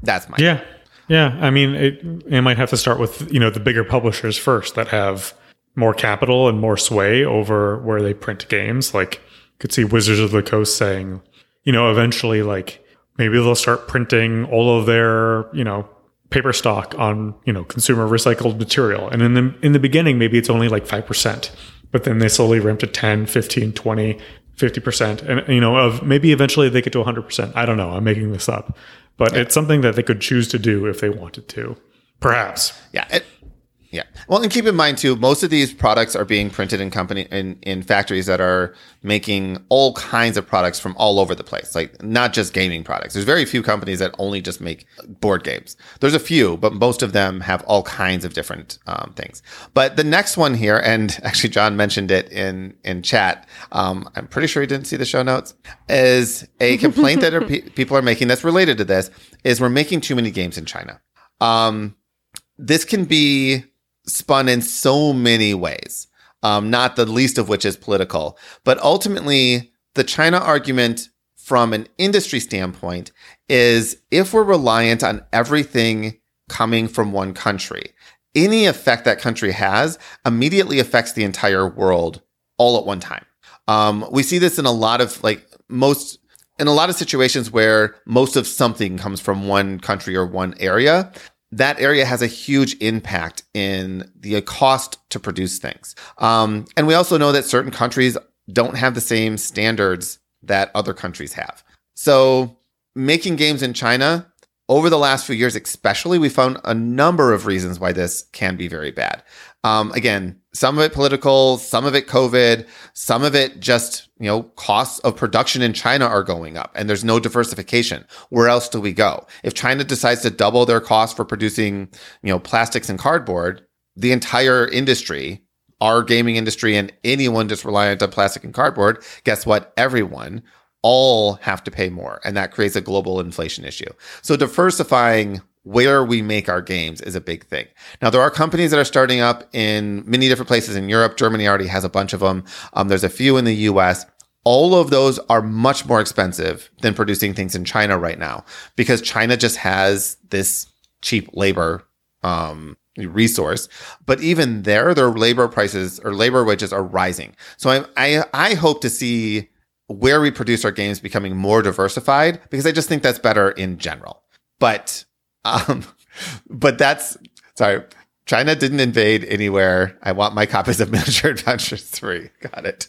Speaker 3: That's my
Speaker 1: yeah, yeah. I mean, it, it might have to start with you know the bigger publishers first that have more capital and more sway over where they print games. Like, you could see Wizards of the Coast saying, you know, eventually, like maybe they'll start printing all of their you know paper stock on you know consumer recycled material and in the in the beginning maybe it's only like 5% but then they slowly ramp to 10 15 20 50% and you know of maybe eventually they get to 100% i don't know. I'm making this up. But yeah. it's something that they could choose to do if they wanted to. Perhaps.
Speaker 3: Yeah it, yeah. Well, and keep in mind too, most of these products are being printed in company in, in factories that are making all kinds of products from all over the place. Like not just gaming products. There's very few companies that only just make board games. There's a few, but most of them have all kinds of different um, things. But the next one here, and actually John mentioned it in in chat. Um, I'm pretty sure he didn't see the show notes. Is a complaint that are pe- people are making that's related to this is we're making too many games in China. Um, this can be spun in so many ways, um, not the least of which is political. But ultimately, the China argument from an industry standpoint is if we're reliant on everything coming from one country, any effect that country has immediately affects the entire world all at one time. Um, we see this in a lot of like most in a lot of situations where most of something comes from one country or one area that area has a huge impact in the cost to produce things. Um, and we also know that certain countries don't have the same standards that other countries have. So making games in China over the last few years, especially, we found a number of reasons why this can be very bad. Um, again, some of it political, some of it COVID, some of it just, you know, costs of production in China are going up and there's no diversification. Where else do we go? If China decides to double their cost for producing, you know, plastics and cardboard, the entire industry, our gaming industry and anyone just reliant on plastic and cardboard, guess what? Everyone all have to pay more. And that creates a global inflation issue. So diversifying where we make our games is a big thing. Now, there are companies that are starting up in many different places in Europe. Germany already has a bunch of them. Um, there's a few in the US. All of those are much more expensive than producing things in China right now because China just has this cheap labor um, resource. But even there, their labor prices or labor wages are rising. So I, I, I hope to see where we produce our games becoming more diversified because I just think that's better in general. But um, but that's sorry. China didn't invade anywhere. I want my copies of Miniature Adventures 3. Got it.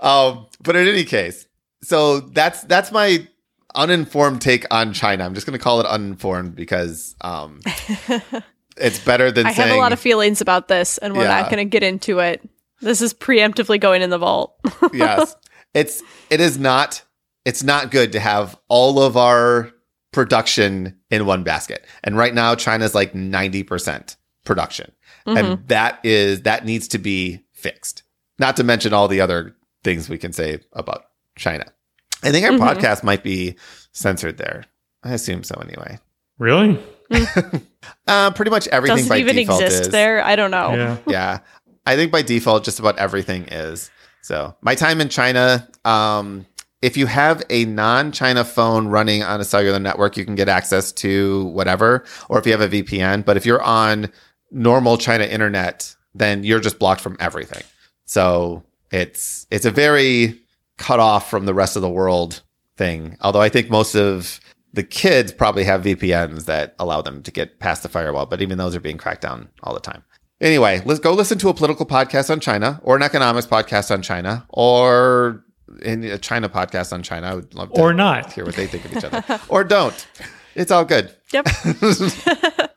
Speaker 3: Um, but in any case, so that's that's my uninformed take on China. I'm just going to call it uninformed because um, it's better than
Speaker 2: I
Speaker 3: saying,
Speaker 2: have a lot of feelings about this, and we're yeah. not going to get into it. This is preemptively going in the vault.
Speaker 3: yes, it's it is not it's not good to have all of our production in one basket. And right now, China's like 90% production. Mm-hmm. And that is, that needs to be fixed. Not to mention all the other things we can say about China. I think our mm-hmm. podcast might be censored there. I assume so anyway.
Speaker 1: Really?
Speaker 3: uh, pretty much everything
Speaker 2: Does it
Speaker 3: by
Speaker 2: even
Speaker 3: default
Speaker 2: exist
Speaker 3: is.
Speaker 2: there? I don't know.
Speaker 1: Yeah.
Speaker 3: yeah. I think by default, just about everything is. So my time in China, um, if you have a non-China phone running on a cellular network, you can get access to whatever, or if you have a VPN. But if you're on normal China internet, then you're just blocked from everything. So it's it's a very cut off from the rest of the world thing. Although I think most of the kids probably have VPNs that allow them to get past the firewall, but even those are being cracked down all the time. Anyway, let's go listen to a political podcast on China or an economics podcast on China or in a China podcast on China. I would love to
Speaker 1: Or not.
Speaker 3: hear what they think of each other. or don't. It's all good.
Speaker 2: Yep.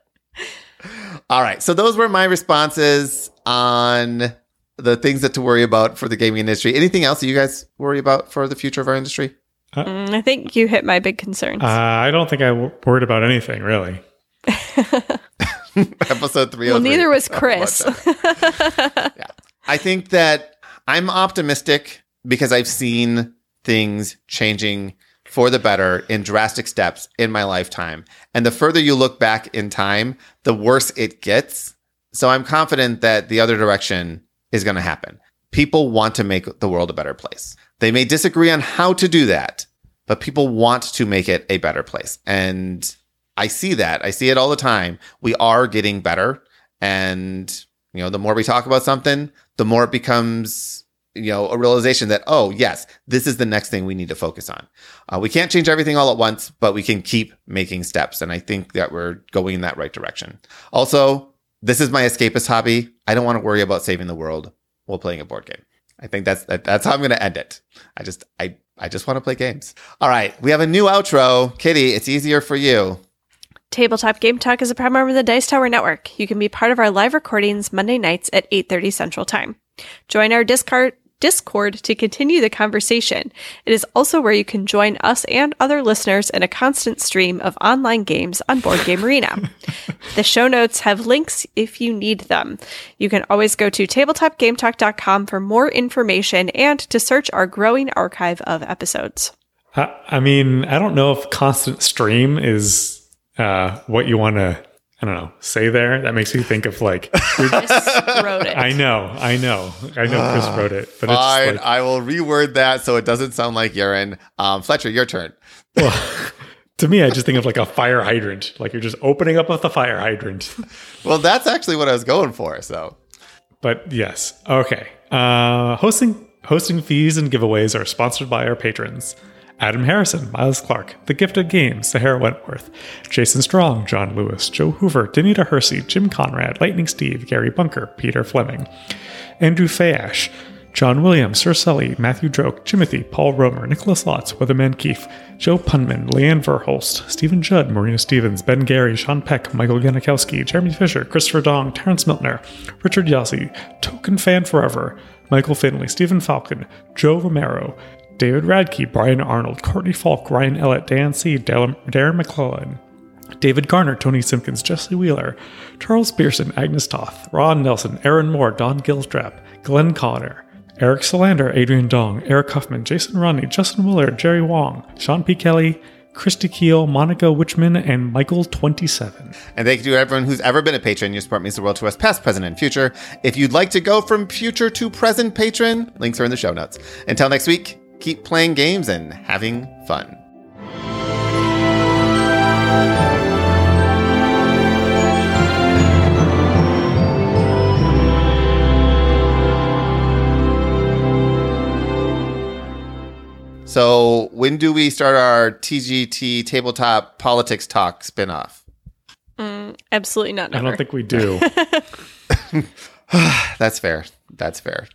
Speaker 3: All right. So those were my responses on the things that to worry about for the gaming industry. Anything else that you guys worry about for the future of our industry?
Speaker 2: Mm, I think you hit my big concerns.
Speaker 1: Uh, I don't think I w- worried about anything really.
Speaker 3: Episode oh three.
Speaker 2: well, neither was Chris.
Speaker 3: I think that I'm optimistic because I've seen things changing for the better in drastic steps in my lifetime. And the further you look back in time, the worse it gets. So I'm confident that the other direction is going to happen. People want to make the world a better place. They may disagree on how to do that, but people want to make it a better place. And I see that. I see it all the time. We are getting better. And, you know, the more we talk about something, the more it becomes, you know, a realization that, oh, yes, this is the next thing we need to focus on. Uh, we can't change everything all at once, but we can keep making steps. And I think that we're going in that right direction. Also, this is my escapist hobby. I don't want to worry about saving the world while playing a board game. I think that's that, that's how I'm going to end it. I just I I just want to play games. All right, we have a new outro. Kitty, it's easier for you.
Speaker 2: Tabletop Game Talk is a proud member of the Dice Tower Network. You can be part of our live recordings Monday nights at 8:30 Central Time. Join our Discord Discord to continue the conversation. It is also where you can join us and other listeners in a constant stream of online games on Board Game Arena. the show notes have links if you need them. You can always go to tabletopgametalk.com for more information and to search our growing archive of episodes.
Speaker 1: I, I mean, I don't know if constant stream is uh, what you want to. I don't know. Say there. That makes me think of like.
Speaker 2: Chris wrote it.
Speaker 1: I know. I know. I know. Chris wrote it, but
Speaker 3: Fine,
Speaker 1: just like,
Speaker 3: I will reword that so it doesn't sound like urine. Um, Fletcher, your turn.
Speaker 1: well, to me, I just think of like a fire hydrant. Like you're just opening up with a fire hydrant.
Speaker 3: Well, that's actually what I was going for. So
Speaker 1: But yes, okay. Uh, hosting hosting fees and giveaways are sponsored by our patrons: Adam Harrison, Miles Clark, The Gifted Games, Sahara Wentworth, Jason Strong, John Lewis, Joe Hoover, Danita Hersey, Jim Conrad, Lightning Steve, Gary Bunker, Peter Fleming, Andrew Fayash, John Williams, Sir Sully, Matthew Droke, Timothy, Paul Romer, Nicholas Lotz, Weatherman Keefe, Joe Punman, Leanne Verholst, Stephen Judd, Marina Stevens, Ben Gary, Sean Peck, Michael Janikowski, Jeremy Fisher, Christopher Dong, Terrence Miltner, Richard Yossi, Token Fan Forever, Michael Finley, Stephen Falcon, Joe Romero, David Radke, Brian Arnold, Courtney Falk, Ryan Ellett, Dan C., Darren McClellan, David Garner, Tony Simpkins, Jesse Wheeler, Charles Pearson, Agnes Toth, Ron Nelson, Aaron Moore, Don Gilstrap, Glenn Connor, Eric Solander, Adrian Dong, Eric Huffman, Jason Rodney, Justin Willard, Jerry Wong, Sean P. Kelly, Christy Keel, Monica Wichman, and Michael27.
Speaker 3: And thank you to everyone who's ever been a patron. Your support means the world to us, past, present, and future. If you'd like to go from future to present patron, links are in the show notes. Until next week, keep playing games and having fun. So, when do we start our TGT tabletop politics talk spinoff?
Speaker 2: Mm, absolutely not.
Speaker 1: I don't think we do.
Speaker 3: That's fair. That's fair.